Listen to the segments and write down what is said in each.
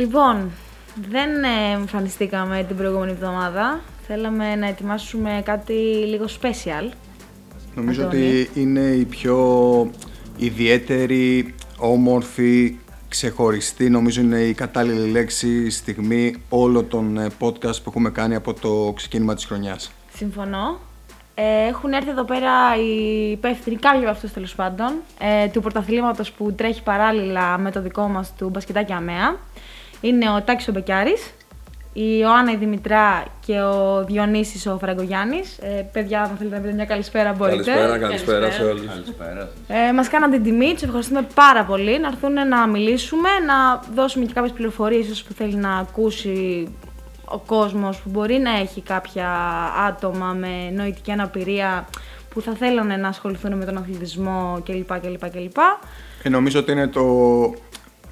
Λοιπόν, δεν ε, εμφανιστήκαμε την προηγούμενη εβδομάδα. Θέλαμε να ετοιμάσουμε κάτι λίγο special. Νομίζω Αντώνη. ότι είναι η πιο ιδιαίτερη, όμορφη, ξεχωριστή, νομίζω είναι η κατάλληλη λέξη, στιγμή όλων των ε, podcast που έχουμε κάνει από το ξεκίνημα της χρονιάς. Συμφωνώ. Ε, έχουν έρθει εδώ πέρα οι υπεύθυνοι, κάποιοι από αυτούς τέλος πάντων, ε, του πρωταθλήματος που τρέχει παράλληλα με το δικό μας του μπασκετάκι Αμαία. Είναι ο Τάκης ο Μπεκιάρης, η Ιωάννα η Δημητρά και ο Διονύσης ο Φραγκογιάννης. Ε, παιδιά, αν θέλετε να πείτε μια καλησπέρα, μπορείτε. Καλησπέρα, καλησπέρα σε όλους. Καλησπέρα. Ε, μας κάναν την τιμή, τους ευχαριστούμε πάρα πολύ να έρθουν να μιλήσουμε, να δώσουμε και κάποιες πληροφορίες ίσως που θέλει να ακούσει ο κόσμος που μπορεί να έχει κάποια άτομα με νοητική αναπηρία που θα θέλανε να ασχοληθούν με τον αθλητισμό κλπ. κλπ, κλπ. Ε, νομίζω ότι είναι το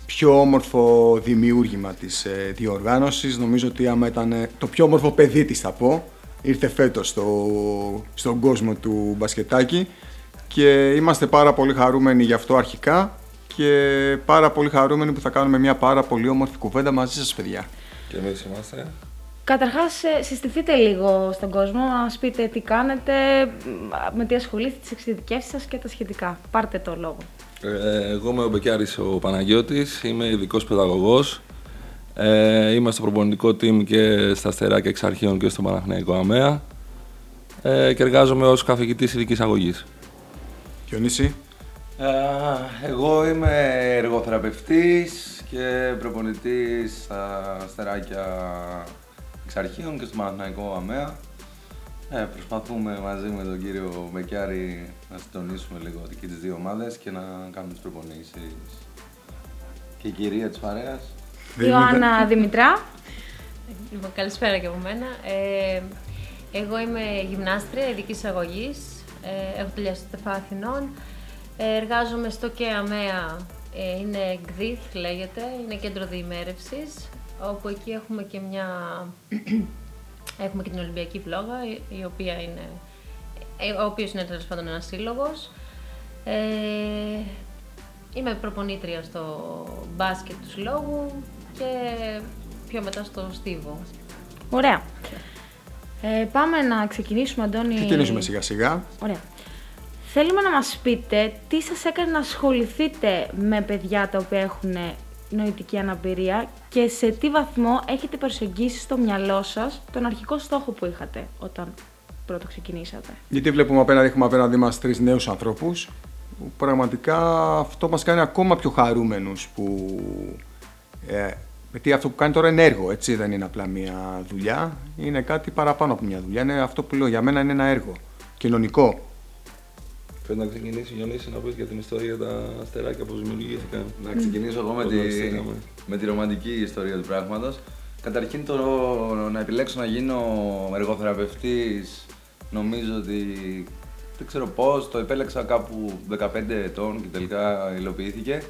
πιο όμορφο δημιούργημα της ε, διοργάνωσης. Νομίζω ότι άμα ήταν ε, το πιο όμορφο παιδί της θα πω, ήρθε φέτος στο, στον κόσμο του μπασκετάκι και είμαστε πάρα πολύ χαρούμενοι γι' αυτό αρχικά και πάρα πολύ χαρούμενοι που θα κάνουμε μια πάρα πολύ όμορφη κουβέντα μαζί σας παιδιά. Και εμείς είμαστε. Καταρχάς, ε, συστηθείτε λίγο στον κόσμο, να μας πείτε τι κάνετε, με τι ασχολείστε, τις εξειδικεύσεις σας και τα σχετικά. Πάρτε το λόγο. Ε, εγώ είμαι ο Μπεκιάρης ο Παναγιώτης, είμαι ειδικός παιδαγωγός. Ε, είμαι στο προπονητικό team και στα Αστεράκια εξ αρχείων και στο Παναθηναϊκό ΑΜΕΑ. Ε, και εργάζομαι ως καθηγητής ειδικής αγωγής. Διονύση, Ε, εγώ είμαι εργοθεραπευτής και προπονητής στα στεράκια εξ αρχείων και στο Παναθηναϊκό ΑΜΕΑ. Ε, προσπαθούμε μαζί με τον κύριο Μπεκιάρη να συντονίσουμε λίγο και τις δύο ομάδες και να κάνουμε τις προπονήσεις. Και η κυρία της παρέας. Ιωάννα Δημητρά. Λοιπόν, καλησπέρα και από μένα. Ε, εγώ είμαι γυμνάστρια ειδικής αγωγή. Ε, έχω τελειώσει το ΤΕΦΑ Αθηνών. Ε, εργάζομαι στο ΚΕΑΜΕΑ. Ε, είναι ΓΔΙΘ λέγεται, είναι κέντρο διημέρευσης, όπου εκεί έχουμε και μια... έχουμε και την Ολυμπιακή Βλόγα, η, η οποία είναι... ε, ο οποίος είναι τέλος πάντων ένας σύλλογος. Ε, είμαι προπονήτρια στο μπάσκετ του συλλόγου και πιο μετά στο στίβο. Ωραία. Ε, πάμε να ξεκινήσουμε, Αντώνη. ξεκινήσουμε σιγά σιγά. Ωραία. Θέλουμε να μας πείτε τι σας έκανε να ασχοληθείτε με παιδιά τα οποία έχουν νοητική αναπηρία και σε τι βαθμό έχετε προσεγγίσει στο μυαλό σας τον αρχικό στόχο που είχατε όταν πρώτο ξεκινήσατε. Γιατί βλέπουμε απέναντι, έχουμε απέναντί μας τρεις νέους ανθρώπους που πραγματικά αυτό μας κάνει ακόμα πιο χαρούμενους που ε, γιατί αυτό που κάνει τώρα είναι έργο, έτσι δεν είναι απλά μια δουλειά, είναι κάτι παραπάνω από μια δουλειά, είναι αυτό που λέω για μένα είναι ένα έργο, κοινωνικό. Θέλω να ξεκινήσει Γιονύση να πεις για την ιστορία τα αστεράκια που δημιουργήθηκαν. Να ξεκινήσω εγώ με Πώς τη, γνωριστήκαμε. με τη ρομαντική ιστορία του πράγματος. Καταρχήν το να επιλέξω να γίνω εργοθεραπευτής νομίζω ότι δεν ξέρω πώς, το επέλεξα κάπου 15 ετών και τελικά υλοποιήθηκε.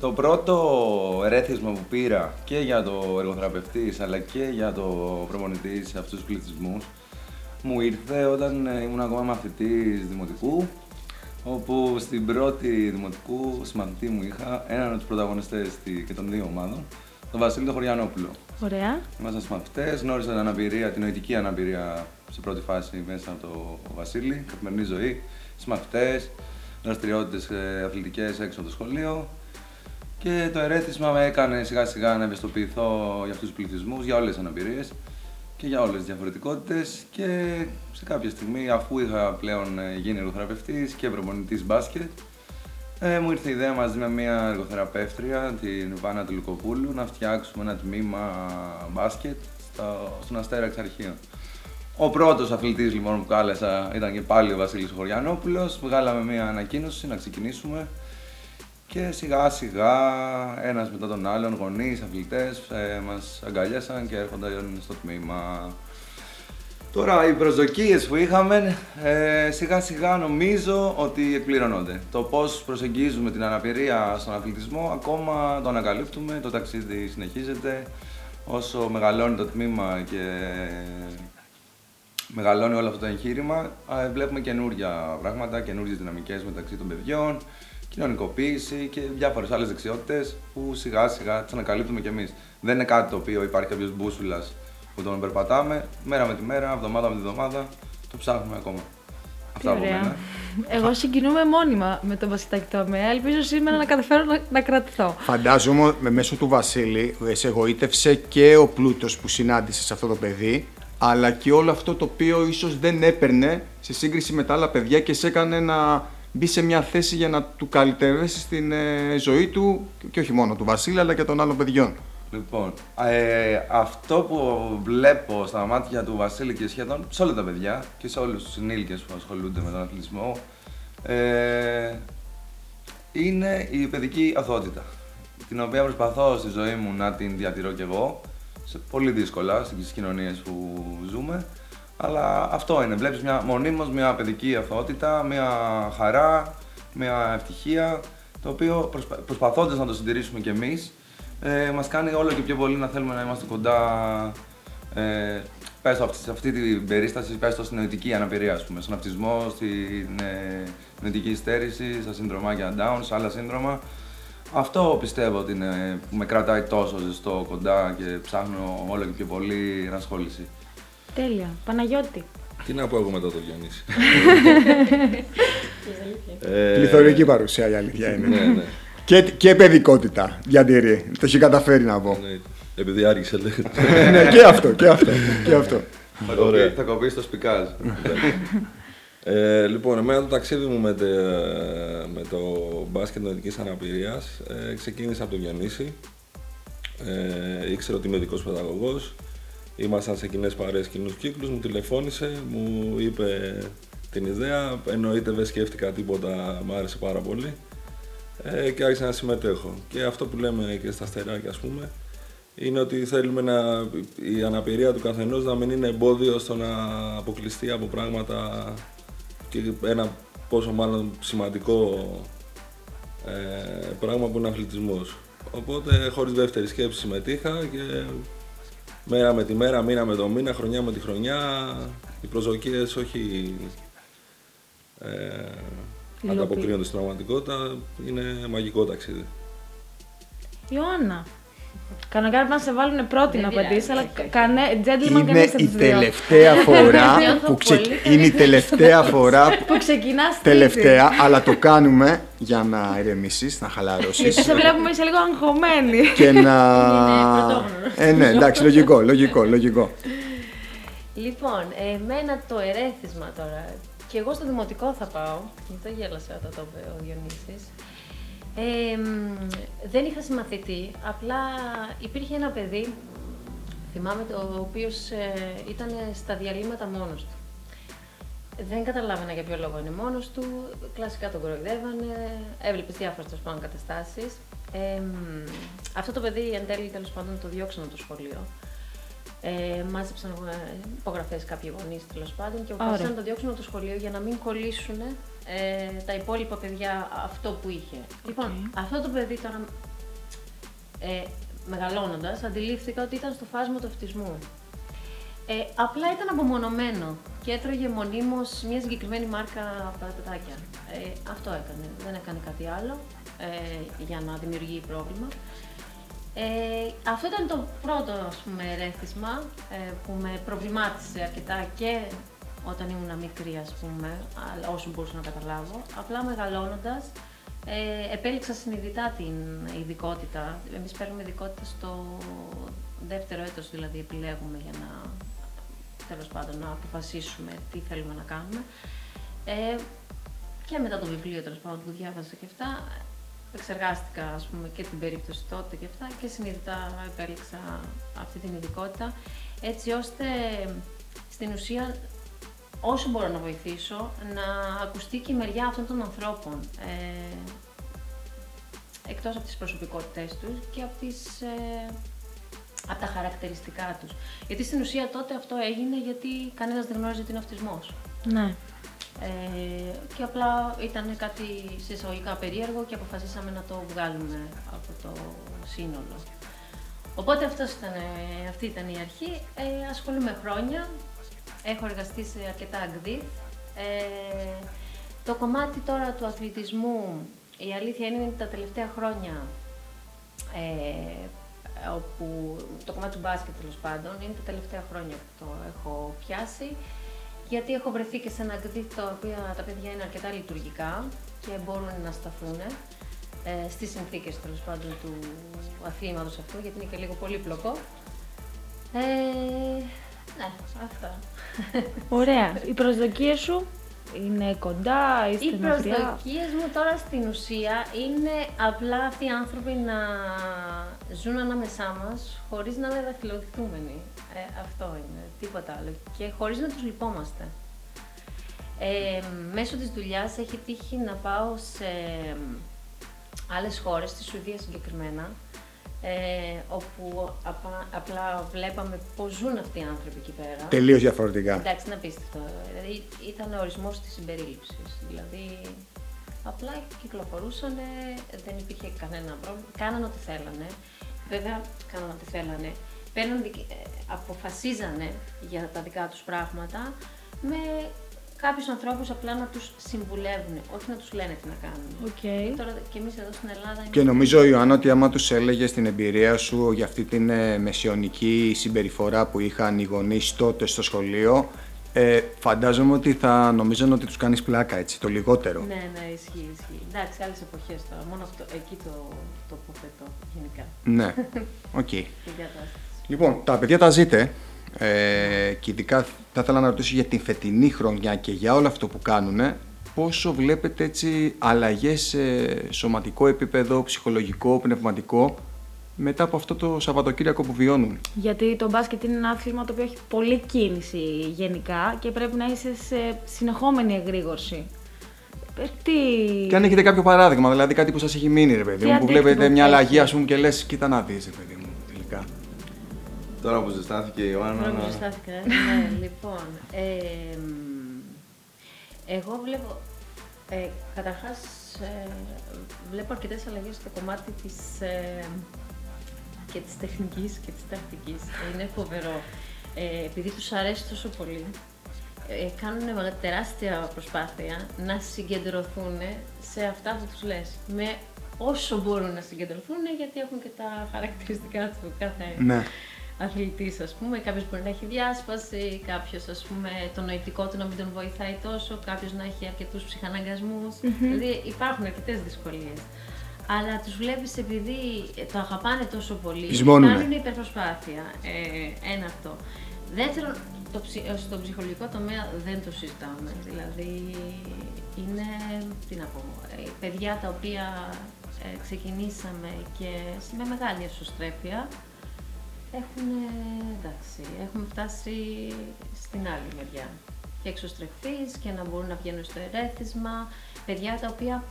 Το πρώτο ερέθισμα που πήρα και για το εργοθεραπευτής αλλά και για το προπονητής σε αυτούς τους πληθυσμούς μου ήρθε όταν ε, ήμουν ακόμα μαθητής δημοτικού όπου στην πρώτη δημοτικού συμμαθητή μου είχα έναν από τους πρωταγωνιστές τη- και των δύο ομάδων, τον Βασίλη τον Χωριανόπουλο. Ωραία. Ήμασταν συμμαθητές, γνώρισα την αναπηρία, την νοητική αναπηρία σε πρώτη φάση μέσα από το Βασίλη, καθημερινή ζωή, συμμαθητές, δραστηριότητες ε, αθλητικές έξω από το σχολείο. Και το ερέθισμα με έκανε σιγά σιγά να ευαισθητοποιηθώ για αυτούς τους πληθυσμούς, για όλες τις αναπηρίες και για όλες τις διαφορετικότητες και σε κάποια στιγμή αφού είχα πλέον ε, γίνει εργοθεραπευτής και προπονητής μπάσκετ ε, μου ήρθε η ιδέα μαζί με μια εργοθεραπεύτρια, την Βάνα Τελικοπούλου, να φτιάξουμε ένα τμήμα μπάσκετ στο, στον Αστέρα εξ αρχείων. Ο πρώτος αθλητής λοιπόν που κάλεσα ήταν και πάλι ο Βασίλης Χωριανόπουλος. Βγάλαμε μια ανακοίνωση να ξεκινήσουμε και σιγά σιγά ένας μετά τον άλλον, γονείς, αθλητές, ε, μας αγκαλιάσαν και έρχονταν στο τμήμα. Τώρα οι προσδοκίες που είχαμε ε, σιγά σιγά νομίζω ότι εκπληρώνονται. Το πώς προσεγγίζουμε την αναπηρία στον αθλητισμό ακόμα το ανακαλύπτουμε, το ταξίδι συνεχίζεται. Όσο μεγαλώνει το τμήμα και μεγαλώνει όλο αυτό το εγχείρημα, ε, βλέπουμε καινούργια πράγματα, καινούργιες δυναμικές μεταξύ των παιδιών, κοινωνικοποίηση και διάφορες άλλες δεξιότητες που σιγά σιγά τις ανακαλύπτουμε κι εμείς. Δεν είναι κάτι το οποίο υπάρχει κάποιος μπούσουλας που τον περπατάμε μέρα με τη μέρα, εβδομάδα με τη εβδομάδα. Το ψάχνουμε ακόμα. Αυτά από μένα. Εγώ συγκινούμαι μόνιμα με τον Βασιλάκι το ΑΜΕΑ. Ελπίζω σήμερα να καταφέρω να, να κρατηθώ. Φαντάζομαι με μέσω του Βασίλη σε εγωίτευσε και ο πλούτος που συνάντησε σε αυτό το παιδί, αλλά και όλο αυτό το οποίο ίσως δεν έπαιρνε σε σύγκριση με τα άλλα παιδιά και σε έκανε να μπει σε μια θέση για να του καλυτερέσει στην ε, ζωή του και όχι μόνο του Βασίλη αλλά και των άλλων παιδιών. Λοιπόν, ε, αυτό που βλέπω στα μάτια του Βασίλη και σχεδόν σε όλα τα παιδιά και σε όλους τους συνήλικες που ασχολούνται με τον αθλητισμό ε, είναι η παιδική αθωότητα, την οποία προσπαθώ στη ζωή μου να την διατηρώ κι εγώ, σε πολύ δύσκολα στις κοινωνίες που ζούμε, αλλά αυτό είναι, βλέπεις μια, μονίμως μια παιδική αθωότητα, μια χαρά, μια ευτυχία, το οποίο προσπα, προσπαθώντας να το συντηρήσουμε κι εμείς, ε, μας κάνει όλο και πιο πολύ να θέλουμε να είμαστε κοντά ε, πες σε αυτή την περίσταση, πες το στην νοητική αναπηρία, ας πούμε, στον αυτισμό, στην ε, νοητική στέρηση, στα συνδρομάκια Down, σε άλλα σύνδρομα. Αυτό πιστεύω ότι είναι που με κρατάει τόσο ζεστό κοντά και ψάχνω όλο και πιο πολύ ενασχόληση. Τέλεια. Παναγιώτη. Τι να πω εγώ μετά το Διονύση. Ε, Πληθωρική παρουσία η αλήθεια είναι. ναι, ναι. και, και παιδικότητα, διατηρεί. Το έχει καταφέρει να πω. ναι. Επειδή άργησε, λέει. ναι, και αυτό, και αυτό. Και αυτό. Θα κοπεί, Ωραία. θα κοπείς στο σπικάζ. Ε, λοιπόν, εμένα το ταξίδι μου με, τε- με το μπάσκετ νοητικής αναπηρίας ε, ξεκίνησε από τον Διονύση. Ε, ήξερε ότι είμαι ειδικός παιδαγωγός. Ήμασταν σε κοινές παρέες, κοινούς κύκλους, μου τηλεφώνησε, μου είπε την ιδέα. Εννοείται δεν σκέφτηκα τίποτα, μου άρεσε πάρα πολύ. Ε, και άρχισα να συμμετέχω. Και αυτό που λέμε και στα στεράκια, ας πούμε, είναι ότι θέλουμε να, η αναπηρία του καθενός να μην είναι εμπόδιο στο να αποκλειστεί από πράγματα και ένα πόσο μάλλον σημαντικό ε, πράγμα που είναι ο αθλητισμός. Οπότε χωρίς δεύτερη σκέψη συμμετείχα και μέρα με τη μέρα, μήνα με το μήνα, χρονιά με τη χρονιά, οι προσδοκίες όχι ε, ανταποκρίνονται στην πραγματικότητα, είναι μαγικό ταξίδι. Ιωάννα. Κανονικά πρέπει να σε βάλουν πρώτη Δεν να πειράζει. απαντήσεις, αλλά κανέ, gentleman Είναι κανείς από η τους δύο. τελευταία φορά Νιώθω που ξε... πολύ είναι η τελευταία φορά Που ξεκινάς τελευταία, αλλά το κάνουμε για να ηρεμήσεις, να χαλαρώσεις Γιατί σε βλέπουμε είσαι λίγο αγχωμένη. και να... Είναι πρωτόγνωρο. ε, ναι, εντάξει, λογικό, λογικό, λογικό. Λοιπόν, εμένα το ερέθισμα τώρα. Και εγώ στο δημοτικό θα πάω. Γι' αυτό γέλασα όταν το είπε ο Διονύσης. Ε, μ, δεν είχα συμμαθητή, απλά υπήρχε ένα παιδί, θυμάμαι, το οποίος ήταν στα διαλύματα μόνος του. Δεν καταλάβαινα για ποιο λόγο είναι μόνος του, κλασικά τον κοροϊδεύανε, έβλεπες διάφορες τέλος πάντων καταστάσεις. Ε, μ, αυτό το παιδί εν τέλει τέλος πάντων το διώξαν από το σχολείο. Ε, μάζεψαν ε, υπογραφές κάποιοι γονείς τέλος πάντων και αποφάσισαν να το διώξουν από το σχολείο για να μην κολλήσουν ε, τα υπόλοιπα παιδιά αυτό που είχε. Λοιπόν, αυτό το παιδί τώρα ε, μεγαλώνοντας, αντιλήφθηκα ότι ήταν στο φάσμα του αυτισμού. Ε, απλά ήταν απομονωμένο και έτρωγε μονίμως μια συγκεκριμένη μάρκα πατατάκια. Ε, αυτό έκανε, δεν έκανε κάτι άλλο ε, για να δημιουργεί πρόβλημα. Ε, αυτό ήταν το πρώτο ας πούμε, ερέθισμα ε, που με προβλημάτισε αρκετά και όταν ήμουν μικρή, ας πούμε, αλλά όσο μπορούσα να καταλάβω. Απλά μεγαλώνοντας, ε, επέλεξα συνειδητά την ειδικότητα. Εμείς παίρνουμε ειδικότητα στο δεύτερο έτος, δηλαδή επιλέγουμε για να, τέλος πάντων, να αποφασίσουμε τι θέλουμε να κάνουμε. Ε, και μετά το βιβλίο, τέλος πάντων, που διάβασα και αυτά, εξεργάστηκα ας πούμε, και την περίπτωση τότε και αυτά και συνειδητά επέλεξα αυτή την ειδικότητα έτσι ώστε στην ουσία όσο μπορώ να βοηθήσω να ακουστεί και η μεριά αυτών των ανθρώπων ε, εκτός από τις προσωπικότητές τους και από, τις, ε, από τα χαρακτηριστικά τους. Γιατί στην ουσία τότε αυτό έγινε γιατί κανένας δεν γνώριζε τι είναι αυτισμός. Ναι. Ε, και απλά ήταν κάτι σε εισαγωγικά περίεργο και αποφασίσαμε να το βγάλουμε από το σύνολο. Οπότε αυτός ήταν, ε, αυτή ήταν η αρχή. Ε, ασχολούμαι χρόνια. Έχω εργαστεί σε αρκετά αγδί. Ε, το κομμάτι τώρα του αθλητισμού η αλήθεια είναι ότι τα τελευταία χρόνια ε, όπου το κομμάτι του μπάσκετ τέλος πάντων είναι τα τελευταία χρόνια που το έχω πιάσει γιατί έχω βρεθεί και σε ένα γκριτ τα οποία τα παιδιά είναι αρκετά λειτουργικά και μπορούν να σταθούν ε, στις συνθήκες τέλος πάντων του αθλήματος αυτού γιατί είναι και λίγο πολύπλοκο. Ε, ναι, αυτά. Ωραία. Οι προσδοκίες σου είναι κοντά, είστε Οι μακριά. προσδοκίες μου τώρα στην ουσία είναι απλά αυτοί οι άνθρωποι να ζουν ανάμεσά μας χωρίς να είναι δαχτυλοδεικτούμενοι. Ε, αυτό είναι, τίποτα άλλο. Και χωρίς να τους λυπόμαστε. Ε, μέσω της δουλειάς έχει τύχει να πάω σε άλλες χώρες, στη Σουηδία συγκεκριμένα, ε, όπου απα- απλά βλέπαμε πώς ζουν αυτοί οι άνθρωποι εκεί πέρα. Τελείως διαφορετικά. Εντάξει, είναι απίστευτο. Δηλαδή ήταν ο ορισμός της συμπερίληψης. Δηλαδή απλά κυκλοφορούσαν, δεν υπήρχε κανένα πρόβλημα. Κάναν ό,τι θέλανε. Βέβαια, κάναν ό,τι θέλανε. Παίρναν, δικ- ε, αποφασίζανε για τα δικά τους πράγματα με κάποιους ανθρώπους απλά να τους συμβουλεύουν, όχι να τους λένε τι να κάνουν. Οκ. Τώρα και εμείς εδώ στην Ελλάδα Και νομίζω, Ιωάννα, ότι άμα τους έλεγες την εμπειρία σου για αυτή την ε, μεσαιωνική συμπεριφορά που είχαν οι γονείς τότε στο σχολείο, ε, φαντάζομαι ότι θα νομίζαν ότι τους κάνεις πλάκα έτσι, το λιγότερο. Ναι, ναι, ισχύει, ισχύει. Εντάξει, άλλες εποχές τώρα. Μόνο αυτό, εκεί το τοποθετώ γενικά. Ναι. Οκ. Την κατάσταση. Λοιπόν, τα παιδιά τα ζείτε. Ε, και ειδικά θα ήθελα να ρωτήσω για την φετινή χρονιά και για όλο αυτό που κάνουν. Πόσο βλέπετε έτσι αλλαγές σε σωματικό επίπεδο, ψυχολογικό, πνευματικό μετά από αυτό το Σαββατοκύριακο που βιώνουν; Γιατί το μπάσκετ είναι ένα άθλημα το οποίο έχει πολλή κίνηση γενικά και πρέπει να είσαι σε συνεχόμενη εγρήγορση. Ε, Τι... Και αν έχετε κάποιο παράδειγμα, δηλαδή κάτι που σας έχει μείνει, ρε παιδί Τι μου, που αντίκτυπο βλέπετε μια αλλαγή, έχει. ας πούμε, και λες, κοίτα να δεις, ρε παιδί μου, τελικά. Τώρα που ζεστάθηκε η Ιωάννα. Τώρα που να- ζεστάθηκα, ε. ναι, λοιπόν. Ε, μ, εγώ βλέπω. Ε, Καταρχάς, ε, βλέπω αρκετές αλλαγές στο κομμάτι της, ε, και της τεχνικής και της τακτικής. Είναι φοβερό. Ε, επειδή τους αρέσει τόσο πολύ, ε, κάνουν μεγα- τεράστια προσπάθεια να συγκεντρωθούν σε αυτά που τους λες. Με όσο μπορούν να συγκεντρωθούν, γιατί έχουν και τα χαρακτηριστικά του κάθε Ναι. Αθλητής, ας πούμε. Κάποιος μπορεί να έχει διάσπαση, κάποιος, ας πούμε, το νοητικό του να μην τον βοηθάει τόσο, κάποιος να έχει αρκετούς ψυχαναγκασμούς. Δηλαδή υπάρχουν αρκετές δυσκολίες. Αλλά τους βλέπεις επειδή το αγαπάνε τόσο πολύ, Πεισμώνουνε. κάνουν υπερπροσπάθεια. Ε, ένα αυτό. Δεύτερον, το, ψι- ε, στο ψυχολογικό τομέα δεν το συζητάμε. Δηλαδή, είναι, τι να πω, ε, παιδιά τα οποία ε, ξεκινήσαμε και με μεγάλη εσωστρέφεια, έχουν, εντάξει, έχουμε φτάσει στην άλλη μεριά. Και εξωστρεφείς και να μπορούν να βγαίνουν στο ερέθισμα. Παιδιά τα οποία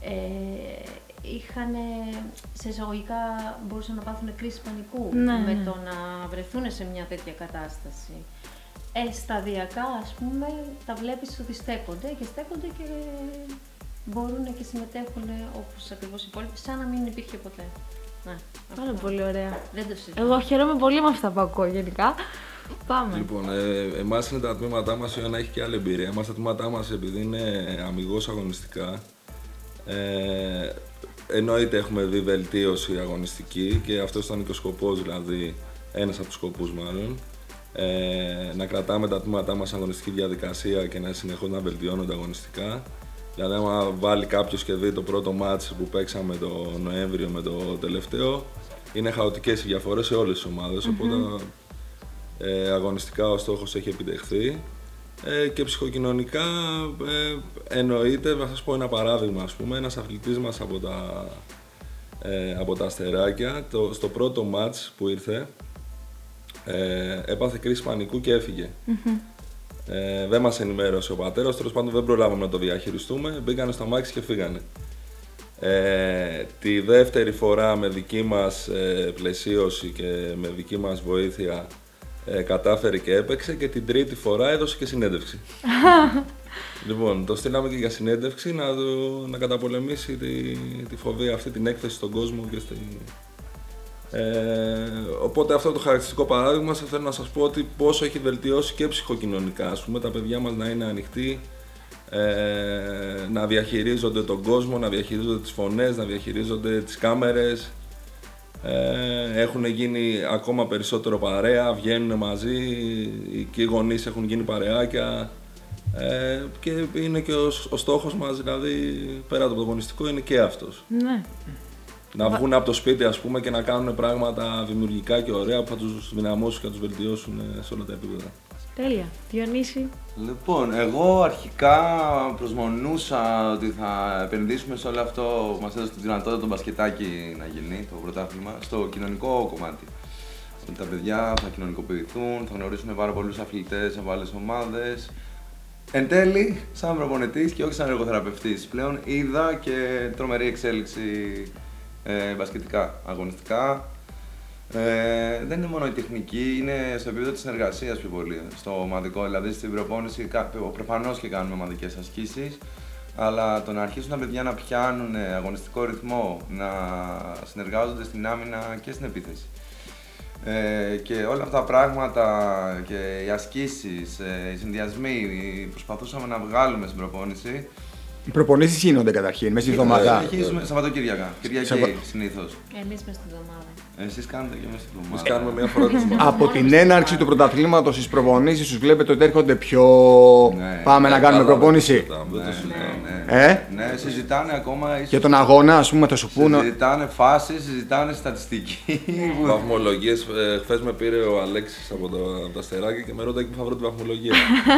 ε, είχαν σε εισαγωγικά μπορούσαν να πάθουν κρίση πανικού Ναι, με ναι. το να βρεθούν σε μια τέτοια κατάσταση. Ε, σταδιακά, ας πούμε, τα βλέπεις ότι στέκονται και στέκονται και μπορούν και συμμετέχουν όπως ακριβώς οι υπόλοιποι, σαν να μην υπήρχε ποτέ. Ναι, Πάρα αυτό. πολύ ωραία. Δεν το συζητάω. Εγώ χαίρομαι πολύ με αυτά που ακούω γενικά. Πάμε. Λοιπόν, ε, εμάς είναι τα τμήματά μας, η Ιωάννα έχει και άλλη εμπειρία. Εμάς τα τμήματά μας, επειδή είναι αμυγός αγωνιστικά, ε, εννοείται έχουμε δει βελτίωση αγωνιστική και αυτός ήταν και ο σκοπός, δηλαδή ένας από τους σκοπούς μάλλον. Ε, να κρατάμε τα τμήματά μας αγωνιστική διαδικασία και να συνεχώς να βελτιώνονται αγωνιστικά. Δηλαδή, άμα βάλει κάποιο και δει το πρώτο μάτς που παίξαμε το Νοέμβριο με το τελευταίο, είναι χαοτικές οι διαφορές σε όλες τις ομάδες. Οπότε ε, αγωνιστικά ο στόχος έχει επιτευχθεί ε, και ψυχοκοινωνικά ε, εννοείται, να σας πω ένα παράδειγμα ας πούμε, ένας αθλητής μας από τα, ε, από τα αστεράκια, το, στο πρώτο μάτς που ήρθε ε, έπαθε κρίση πανικού και έφυγε. Ε, δεν μας ενημέρωσε ο πατέρας, τέλος πάντων δεν προλάβαμε να το διαχειριστούμε, μπήκανε στο μάξι και φύγανε. Ε, τη δεύτερη φορά με δική μας ε, πλαισίωση και με δική μας βοήθεια ε, κατάφερε και έπαιξε και την τρίτη φορά έδωσε και συνέντευξη. λοιπόν, το στείλαμε και για συνέντευξη να, το- να καταπολεμήσει τη, τη φοβία αυτή, την έκθεση στον κόσμο και στη... Ε, οπότε αυτό το χαρακτηριστικό παράδειγμα σας θέλω να σας πω ότι πόσο έχει βελτιώσει και ψυχοκοινωνικά, ας πούμε, τα παιδιά μας να είναι ανοιχτοί ε, να διαχειρίζονται τον κόσμο, να διαχειρίζονται τις φωνές, να διαχειρίζονται τις κάμερες. Ε, έχουν γίνει ακόμα περισσότερο παρέα, βγαίνουν μαζί και οι γονείς έχουν γίνει παρεάκια. Ε, και είναι και ο, ο στόχος μας, δηλαδή πέρα από το αγωνιστικό, είναι και αυτός. Ναι. Να βγουν από το σπίτι ας πούμε και να κάνουν πράγματα δημιουργικά και ωραία που θα τους δυναμώσουν και θα τους βελτιώσουν ε, σε όλα τα επίπεδα. Τέλεια. Διονύση. Λοιπόν, εγώ αρχικά προσμονούσα ότι θα επενδύσουμε σε όλο αυτό που μας έδωσε τη δυνατότητα το μπασκετάκι να γίνει, το πρωτάθλημα, στο κοινωνικό κομμάτι. Ότι τα παιδιά θα κοινωνικοποιηθούν, θα γνωρίσουν πάρα πολλούς αθλητές από άλλες ομάδες. Εν τέλει, σαν προπονητής και όχι σαν εργοθεραπευτής, πλέον είδα και τρομερή εξέλιξη ε, μπασκετικά, αγωνιστικά. Ε, δεν είναι μόνο η τεχνική, είναι στο επίπεδο της συνεργασίας πιο πολύ. Στο ομαδικό, δηλαδή στην προπόνηση, προφανώς και κάνουμε ομαδικές ασκήσεις, αλλά το να αρχίσουν τα παιδιά να πιάνουν αγωνιστικό ρυθμό, να συνεργάζονται στην άμυνα και στην επίθεση. Ε, και όλα αυτά τα πράγματα και οι ασκήσεις, ε, οι συνδυασμοί προσπαθούσαμε να βγάλουμε στην προπόνηση οι προπονήσει γίνονται καταρχήν μέσα στη εβδομάδα. Αρχίζουμε Σαββατοκύριακα. Κυριακή Σαββα... συνήθω. Εμεί μέσα στη εβδομάδα. Εσείς κάνετε και μέσα στη εβδομάδα. Εμείς κάνουμε μία φορά τη εβδομάδα. Από την έναρξη του πρωταθλήματος στι προπονήσει τους βλέπετε ότι έρχονται πιο. Ναι, Πάμε ναι, να κάνουμε προπόνηση. Ναι, ναι, ε; ναι, συζητάνε ακόμα. Ίσως... Για τον αγώνα, ας πούμε, θα σου πούνε. Συζητάνε φάσει, συζητάνε στατιστική. Βαθμολογίες. Ε, Χθες με πήρε ο Αλέξης από, τα στεράκια και με ρωτάει που θα βρω τη βαθμολογία.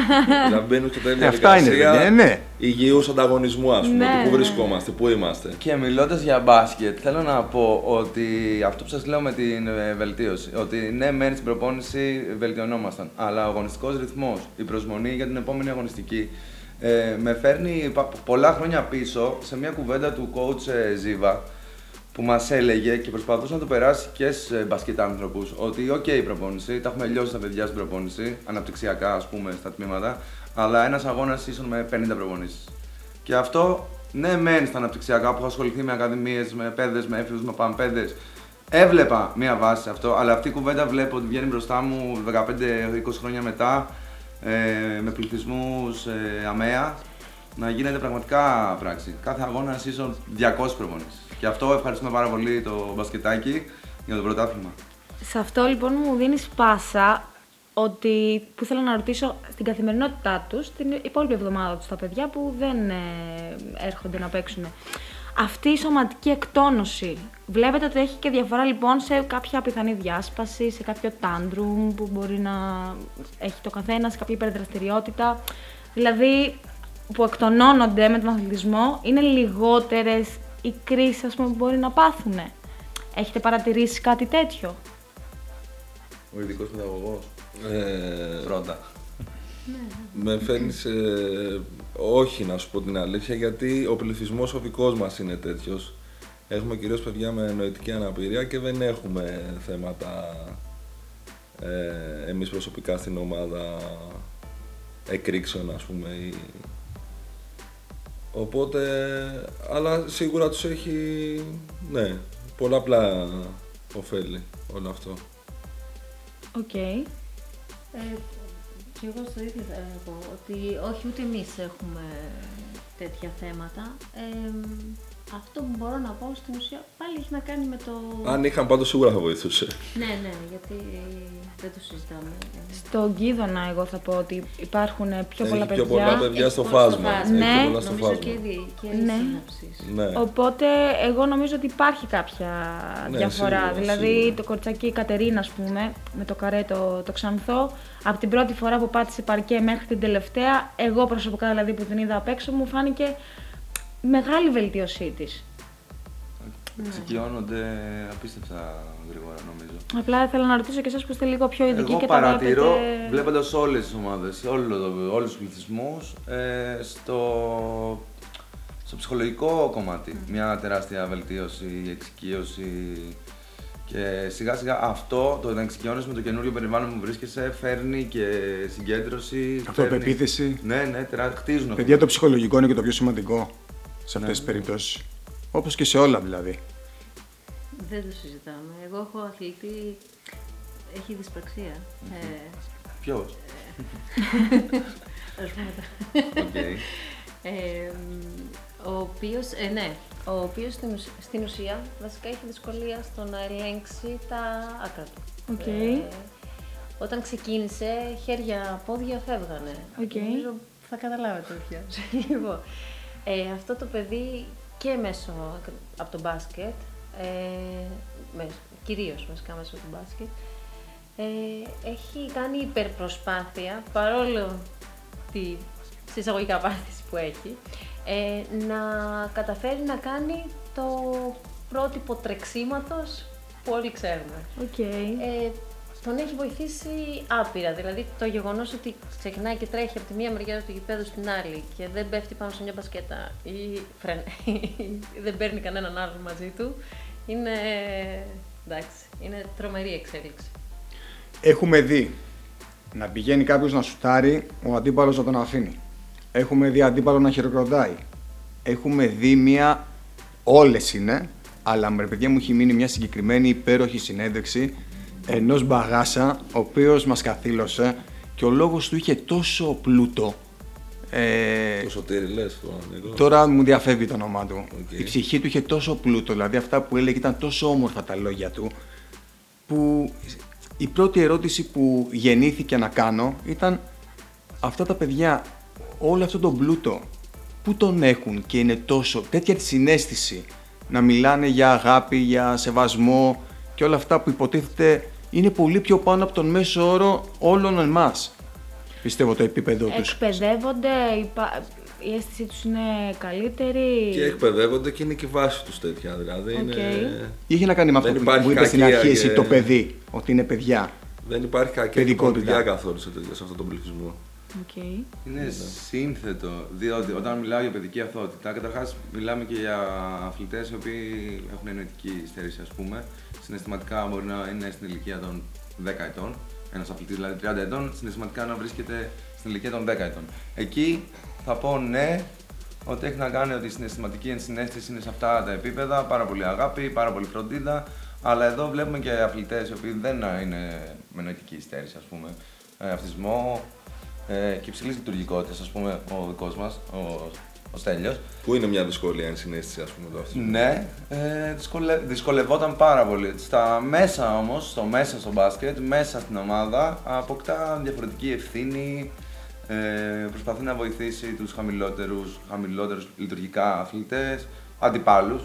Να μπαίνουν στο τέλειο. Αυτά είναι, ναι. Υγιούς ανταγωνισμού ανταγωνισμού, ας πούμε. Ναι, πού ναι. βρισκόμαστε, πού είμαστε. Και μιλώντας για μπάσκετ, θέλω να πω ότι αυτό που σας λέω με την ε, βελτίωση, ότι ναι, μένει στην προπόνηση, βελτιωνόμασταν. Αλλά ο αγωνιστικός ρυθμός, η προσμονή για την επόμενη αγωνιστική, ε, με φέρνει πολλά χρόνια πίσω σε μια κουβέντα του coach ε, Ζήβα που μας έλεγε και προσπαθούσε να το περάσει και σε μπασκετ άνθρωπου ότι, OK, η προπόνηση, τα έχουμε λιώσει τα παιδιά στην προπόνηση, αναπτυξιακά ας πούμε στα τμήματα, αλλά ένας αγώνας ίσον με 50 προπονήσεις. Και αυτό, ναι, μένει στα αναπτυξιακά που έχω ασχοληθεί με ακαδημίες, με παιδες, με έφηβους, με πανπέδε. Έβλεπα μία βάση σε αυτό, αλλά αυτή η κουβέντα βλέπω ότι βγαίνει μπροστά μου 15-20 χρόνια μετά ε, με πληθυσμούς ε, αμαία να γίνεται πραγματικά πράξη. Κάθε αγώνα ίσω 200 προπονήσεις. Και αυτό ευχαριστούμε πάρα πολύ το μπασκετάκι για το πρωτάθλημα. Σε αυτό λοιπόν μου δίνει πάσα ότι, που θέλω να ρωτήσω στην καθημερινότητά τους, την υπόλοιπη εβδομάδα τους τα παιδιά που δεν ε, έρχονται να παίξουν. Αυτή η σωματική εκτόνωση, βλέπετε ότι έχει και διαφορά λοιπόν σε κάποια πιθανή διάσπαση, σε κάποιο τάντρουμ που μπορεί να έχει το καθένας, σε κάποια υπερδραστηριότητα. Δηλαδή, που εκτονώνονται με τον αθλητισμό, είναι λιγότερες οι κρίσεις που μπορεί να πάθουν. Έχετε παρατηρήσει κάτι τέτοιο; Ο ειδικός παιδαγωγός. Ε, Πρώτα. Με φέρνεις όχι να σου πω την αλήθεια, γιατί ο πληθυσμός ο δικός μας είναι τέτοιος. Έχουμε κυρίως παιδιά με νοητική αναπηρία και δεν έχουμε θέματα ε, εμείς προσωπικά στην ομάδα εκρήξεων ας πούμε ή... Οπότε, αλλά σίγουρα τους έχει, ναι, πολλαπλά ωφέλη όλο αυτό. OK. Okay. Ε, και εγώ στο ίδιο θα πω ότι όχι ούτε εμείς έχουμε τέτοια θέματα. Ε, αυτό που μπορώ να πω στην ουσία πάλι έχει να κάνει με το. Αν είχαν πάντως σίγουρα θα βοηθούσε. ναι, ναι, γιατί δεν το συζητάμε. Στον Κίδωνα, εγώ θα πω ότι υπάρχουν πιο πολλά παιδιά. Πιο πολλά παιδιά στο φάσμα. Ναι, πολλά στο φάσμα. και, και ναι. ναι. Οπότε, εγώ νομίζω ότι υπάρχει κάποια ναι, διαφορά. Σίγουρα, δηλαδή, σίγουρα. το κορτσάκι η Κατερίνα, ας πούμε, με το καρέ το, το ξανθό, από την πρώτη φορά που πάτησε παρκέ μέχρι την τελευταία, εγώ προσωπικά δηλαδή που την είδα απ' έξω, μου φάνηκε μεγάλη βελτίωσή της. Εξοικειώνονται απίστευτα γρήγορα νομίζω. Απλά ήθελα να ρωτήσω και εσάς που είστε λίγο πιο ειδικοί Εγώ και παρατηρώ, τα βλέπετε... βλέποντας όλες τις ομάδες, όλους τους πληθυσμούς, ε, στο, στο ψυχολογικό κομμάτι. Μια τεράστια βελτίωση, εξοικείωση. Και σιγά σιγά αυτό, το να εξοικειώνεσαι με το καινούριο περιβάλλον που βρίσκεσαι, φέρνει και συγκέντρωση. Αυτοπεποίθηση. Φέρνει... Ναι, ναι, τερά... χτίζουν. Παιδιά, το ψυχολογικό είναι και το πιο σημαντικό σε αυτές ναι, τις περιπτώσεις. Όπως και σε όλα δηλαδή. Δεν το συζητάμε. Εγώ έχω αθλητή. Έχει δυσπραξία. Ποιος; Α πούμε. Okay. Ε, ο οποίος, ε, ναι, ο οποίος στην, ουσ- στην ουσία βασικά έχει δυσκολία στο να ελέγξει τα άκρα του. Οκ. Ε, όταν ξεκίνησε, χέρια, πόδια φεύγανε. Οκ. Νομίζω θα καταλάβετε ποιο. λοιπόν, ε, αυτό το παιδί και μέσω από το μπάσκετ, ε, με, κυρίως βασικά μέσω του μπάσκετ, ε, έχει κάνει υπερπροσπάθεια, παρόλο τη σε εισαγωγικά πάθηση που έχει, ε, να καταφέρει να κάνει το πρότυπο τρεξίματος που όλοι ξέρουμε. Οκ. Ε, τον έχει βοηθήσει άπειρα. Δηλαδή το γεγονός ότι ξεκινάει και τρέχει από τη μία μεριά του γηπέδου στην άλλη και δεν πέφτει πάνω σε μια μπασκέτα ή φρεν... δεν παίρνει κανέναν άλλον μαζί του. Είναι. εντάξει, είναι τρομερή εξέλιξη. Έχουμε δει να πηγαίνει κάποιος να σουτάρει, ο αντίπαλος να τον αφήνει. Έχουμε δει αντίπαλο να χειροκροτάει. Έχουμε δει μια. Όλες είναι, αλλά με παιδιά μου έχει μείνει μια συγκεκριμένη υπέροχη συνέντευξη ενός μπαγάσα, ο οποίος μας καθήλωσε και ο λόγος του είχε τόσο πλούτο. Ε, Το Σωτήρη λες, το Παναθηναϊκό. Τώρα μου διαφεύγει το όνομά του. Οκ. Η ψυχή του είχε τόσο πλούτο, δηλαδή αυτά που έλεγε ήταν τόσο όμορφα τα λόγια του, που η πρώτη ερώτηση που γεννήθηκε να κάνω ήταν αυτά τα παιδιά, όλο αυτό τον πλούτο, πού τον έχουν και είναι τόσο, τέτοια την ενσυναίσθηση, να μιλάνε για αγάπη, για σεβασμό και όλα αυτά που υποτίθεται είναι πολύ πιο πάνω από τον μέσο όρο όλων εμάς. Πιστεύω το επίπεδο τους. Εκπαιδεύονται, υπά- η αίσθησή τους είναι καλύτερη. Και εκπαιδεύονται και είναι και η βάση τους τέτοια. Δηλαδή Οκ. είναι... Ή Είχε να κάνει με αυτό Δεν που, υπάρχει που είπες στην κακία αρχή εσύ και- το παιδί, ότι είναι παιδιά. Δεν υπάρχει κακή Παιδικότητα. παιδιά καθόλου σε, τέτοιο- σε αυτόν τον πληθυσμό. Οκ. Είναι σύνθετο, διότι όταν μιλάω για παιδική αθωότητα, καταρχάς μιλάμε και για αθλητές οι οποίοι έχουν εννοητική στέρηση, ας πούμε. Συναισθηματικά μπορεί να είναι στην ηλικία των 10 ετών. Ένας αθλητής δηλαδή 30 ετών, συναισθηματικά να βρίσκεται στην ηλικία των 10 ετών. Εκεί θα πω ναι, ότι έχει να κάνει ότι η συναισθηματική ενσυναίσθηση είναι σε αυτά τα επίπεδα, πάρα πολύ αγάπη, πάρα πολύ φροντίδα. Αλλά εδώ βλέπουμε και αθλητές οι οποίοι δεν είναι με νοητική στέρηση, ας πούμε. Ε, αυτισμό, ε, και υψηλής λειτουργικότητας, ας πούμε, ο δικός μας, ο, ο Στέλιος. Που είναι μια δυσκολία ενσυναίσθηση, ας πούμε, το αυτό. Ναι, ε, δυσκολε, δυσκολευόταν πάρα πολύ. Στα μέσα όμως, στο μέσα στο μπάσκετ, μέσα στην ομάδα, αποκτά διαφορετική ευθύνη. Ε, προσπαθεί να βοηθήσει τους χαμηλότερους, χαμηλότερους λειτουργικά αθλητές, αντιπάλους.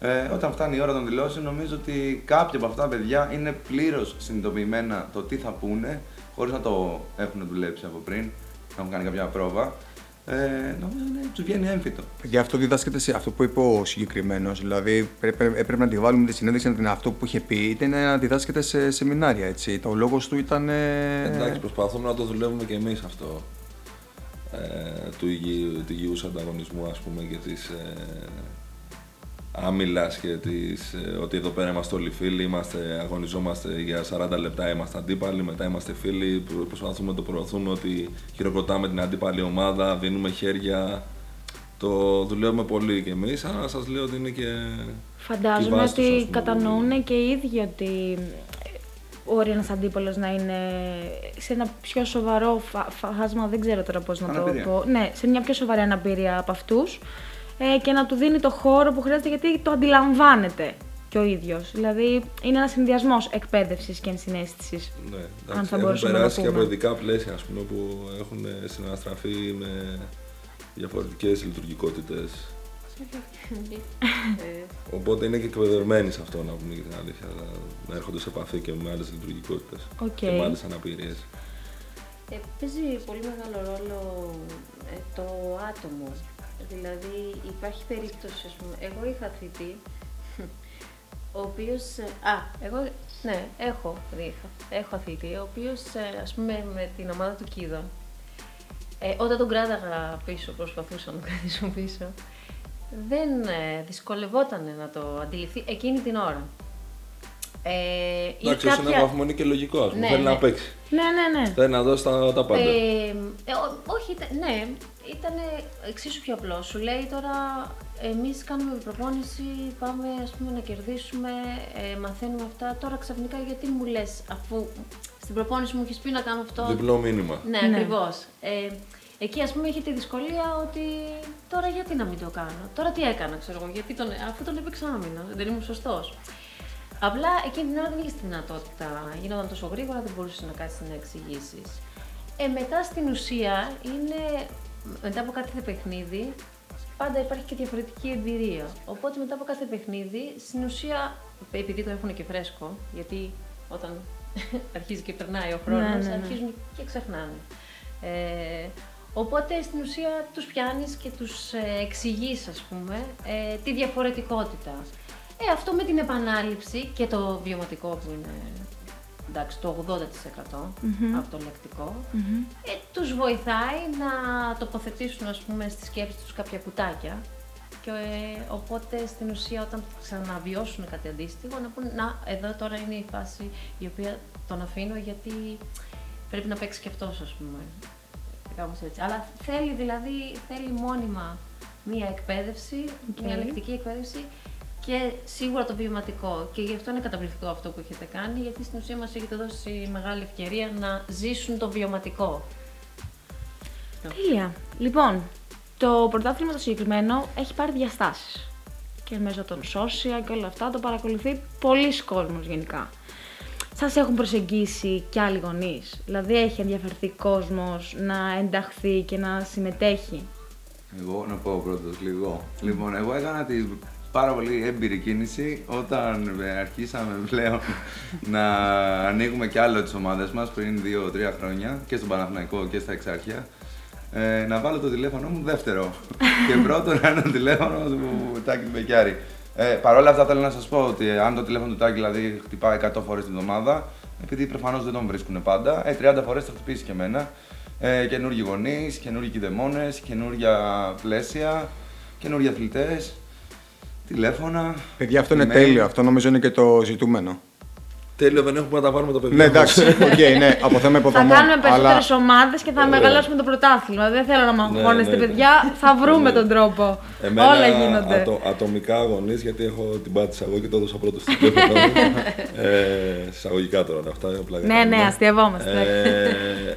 Ε, όταν φτάνει η ώρα των δηλώσεων, νομίζω ότι κάποια από αυτά τα παιδιά είναι πλήρως συνειδητοποιημένα το τι θα πούνε, χωρίς να το έχουν δουλέψει από πριν, να έχουν κάνει κάποια πρόβα. Ε, νομίζω ότι τους βγαίνει έμφυτο. Γι' αυτό διδάσκεται σε αυτό που είπε ο συγκεκριμένος. Δηλαδή, πρέπει, έπρεπε να τη βάλουμε τη συνέντευξη να την αυτό που είχε πει, ήταν να διδάσκεται σε σεμινάρια. Έτσι. Το λόγος του ήταν. ε, Εντάξει, προσπαθούμε να το δουλεύουμε και εμείς αυτό. Ε, του, υγιού, του υγιούς ανταγωνισμού, ας πούμε, και της ε, άμυλας και της, ε, ότι εδώ πέρα είμαστε όλοι φίλοι, είμαστε, αγωνιζόμαστε για 40 λεπτά, είμαστε αντίπαλοι, μετά είμαστε φίλοι, προ- προσπαθούμε να το προωθούμε ότι χειροκροτάμε την αντίπαλη ομάδα, δίνουμε χέρια. Το δουλεύουμε πολύ κι εμείς, αλλά σας λέω ότι είναι και τη Φαντάζομαι βάση τους, ας ότι πούμε, κατανοούν και οι ίδιοι ότι μπορεί ένας αντίπαλος να είναι σε ένα πιο σοβαρό φα- φάσμα, δεν ξέρω τώρα πώς να Αναπηρία. το πω. Ναι, σε μια πιο σοβαρή αναπηρία από αυτούς ε, και να του δίνει το χώρο που χρειάζεται γιατί το αντιλαμβάνεται και ο ίδιος. Δηλαδή είναι ένας συνδυασμός εκπαίδευσης και ενσυναίσθησης. Ναι, Αν εντάξει, θα έχουν μπορούσαμε να το περάσει και πούμε. από ειδικά πλαίσια ας πούμε, που έχουν συναναστραφεί με διαφορετικές λειτουργικότητες. Ε, Οπότε είναι και εκπαιδευμένοι σε αυτό να πούμε και την αλήθεια, να- να έρχονται σε επαφή και με άλλες λειτουργικότητες Οκ. και με άλλες αναπηρίες. Ε, παίζει πολύ μεγάλο ρόλο ε, το άτομο. Δηλαδή υπάρχει περίπτωση, ας πούμε, εγώ είχα αθλητή, ο οποίος, ε, α, εγώ, ναι, έχω, δεν είχα, έχω αθλητή, ο οποίος, ε, ας πούμε, με την ομάδα του Κίδων, ε, όταν τον κράταγα πίσω, προσπαθούσα να τον κρατήσω πίσω, δεν ε, δυσκολευόταν να το αντιληφθεί εκείνη την ώρα. Ε, ή Εντάξει, σε έναν βαθμό είναι και λογικό, ας πούμε, Ναι, θέλει ναι. να παίξει. Ναι, ναι, ναι. Θέλει να δώσει τα, τα πάντα. Ε, ε, ό- όχι, ήταν- ναι, ήταν εξίσου πιο απλό. Σου λέει τώρα, εμείς κάνουμε προπόνηση, πάμε ας πούμε να κερδίσουμε, ε, μαθαίνουμε αυτά. Τώρα ξαφνικά γιατί μου λες, αφού στην προπόνηση μου έχεις πει να κάνω αυτό; Διπλό μήνυμα. Ναι, Ναι. ακριβώς. Ε, Εκεί ας πούμε είχε τη δυσκολία ότι τώρα γιατί να μην το κάνω; Τώρα τι έκανα, ξέρω εγώ, γιατί τον, αφού τον έπαιξα άμυνα, δεν ήμουν σωστός. Απλά εκείνη την ώρα δεν είχες τη δυνατότητα. Γίνονταν τόσο γρήγορα, δεν μπορούσες να κάτσεις να εξηγήσεις. Ε, μετά στην ουσία είναι, μετά από κάθε παιχνίδι, πάντα υπάρχει και διαφορετική εμπειρία. Οπότε μετά από κάθε παιχνίδι, στην ουσία, επειδή το έχουν και φρέσκο, γιατί όταν αρχίζει και περνάει ο χρόνος, Ναι, ναι, ναι. αρχίζουν και ξεχνάνε. Ε, οπότε στην ουσία τους πιάνεις και τους ε, εξηγείς, ας πούμε, ε, τη διαφορετικότητα. Ε, αυτό με την επανάληψη και το βιωματικό που είναι εντάξει, το 80% από το λεκτικό, ε, τους βοηθάει να τοποθετήσουν ας πούμε στη σκέψη τους κάποια κουτάκια και ε, οπότε στην ουσία όταν ξαναβιώσουν κάτι αντίστοιχο να πούν να εδώ τώρα είναι η φάση η οποία τον αφήνω γιατί πρέπει να παίξει και αυτός ας πούμε. Κάπως έτσι. Αλλά θέλει δηλαδή, θέλει μόνιμα μία εκπαίδευση, Οκ. μία λεκτική εκπαίδευση και σίγουρα το βιωματικό. Και γι' αυτό είναι καταπληκτικό αυτό που έχετε κάνει, γιατί στην ουσία μας έχετε δώσει μεγάλη ευκαιρία να ζήσουν το βιωματικό. Τέλεια. Λοιπόν, το πρωτάθλημα το συγκεκριμένο έχει πάρει διαστάσεις. Και μέσω των social και όλα αυτά το παρακολουθεί πολύς κόσμος γενικά. Σας έχουν προσεγγίσει και άλλοι γονείς; Δηλαδή έχει ενδιαφερθεί κόσμος να ενταχθεί και να συμμετέχει; Εγώ να πω πρώτος λίγο. Λοιπόν, εγώ έκανα τη πάρα πολύ έμπειρη κίνηση όταν ε, αρχίσαμε πλέον να ανοίγουμε κι άλλο τις ομάδες μας πριν 2-3 χρόνια και στον Παναθηναϊκό και στα Εξάρχεια. Ε, να βάλω το τηλέφωνο μου δεύτερο και πρώτο να είναι το τηλέφωνο του Τάκη του Μπεκιάρη. Ε, Παρ' όλα αυτά θέλω να σας πω ότι αν το τηλέφωνο του Τάκη δηλαδή χτυπάει 100 φορές την εβδομάδα, επειδή προφανώς δεν τον βρίσκουν πάντα, ε, 30 φορές θα χτυπήσει και εμένα. Ε, καινούργιοι γονείς, καινούργιοι κηδεμόνε, καινούργια πλαίσια, καινούργιοι αθλητές, τηλέφωνα. Παιδιά, αυτό είναι email. τέλειο. Αυτό νομίζω είναι και το ζητούμενο. Τέλειο δεν έχουμε να τα πάρουμε το παιδί. Ναι, μας. εντάξει, οκ, ναι, από θέμα Θα υποδομών. κάνουμε περισσότερες αλλά ομάδες και θα μεγαλώσουμε το πρωτάθλημα. Δεν θέλω να μαγχώνεστε, ναι. παιδιά. Θα βρούμε Ναι. τον τρόπο. Εμένα, Όλα γίνονται. ατο- ατομικά γονεί, γιατί έχω την πάτησα εγώ και το έδωσα πρώτο στην τηλέφωνο μου. ε, εισαγωγικά τώρα αυτά, απλά για Ναι, να ναι, δούμε. αστειευόμαστε.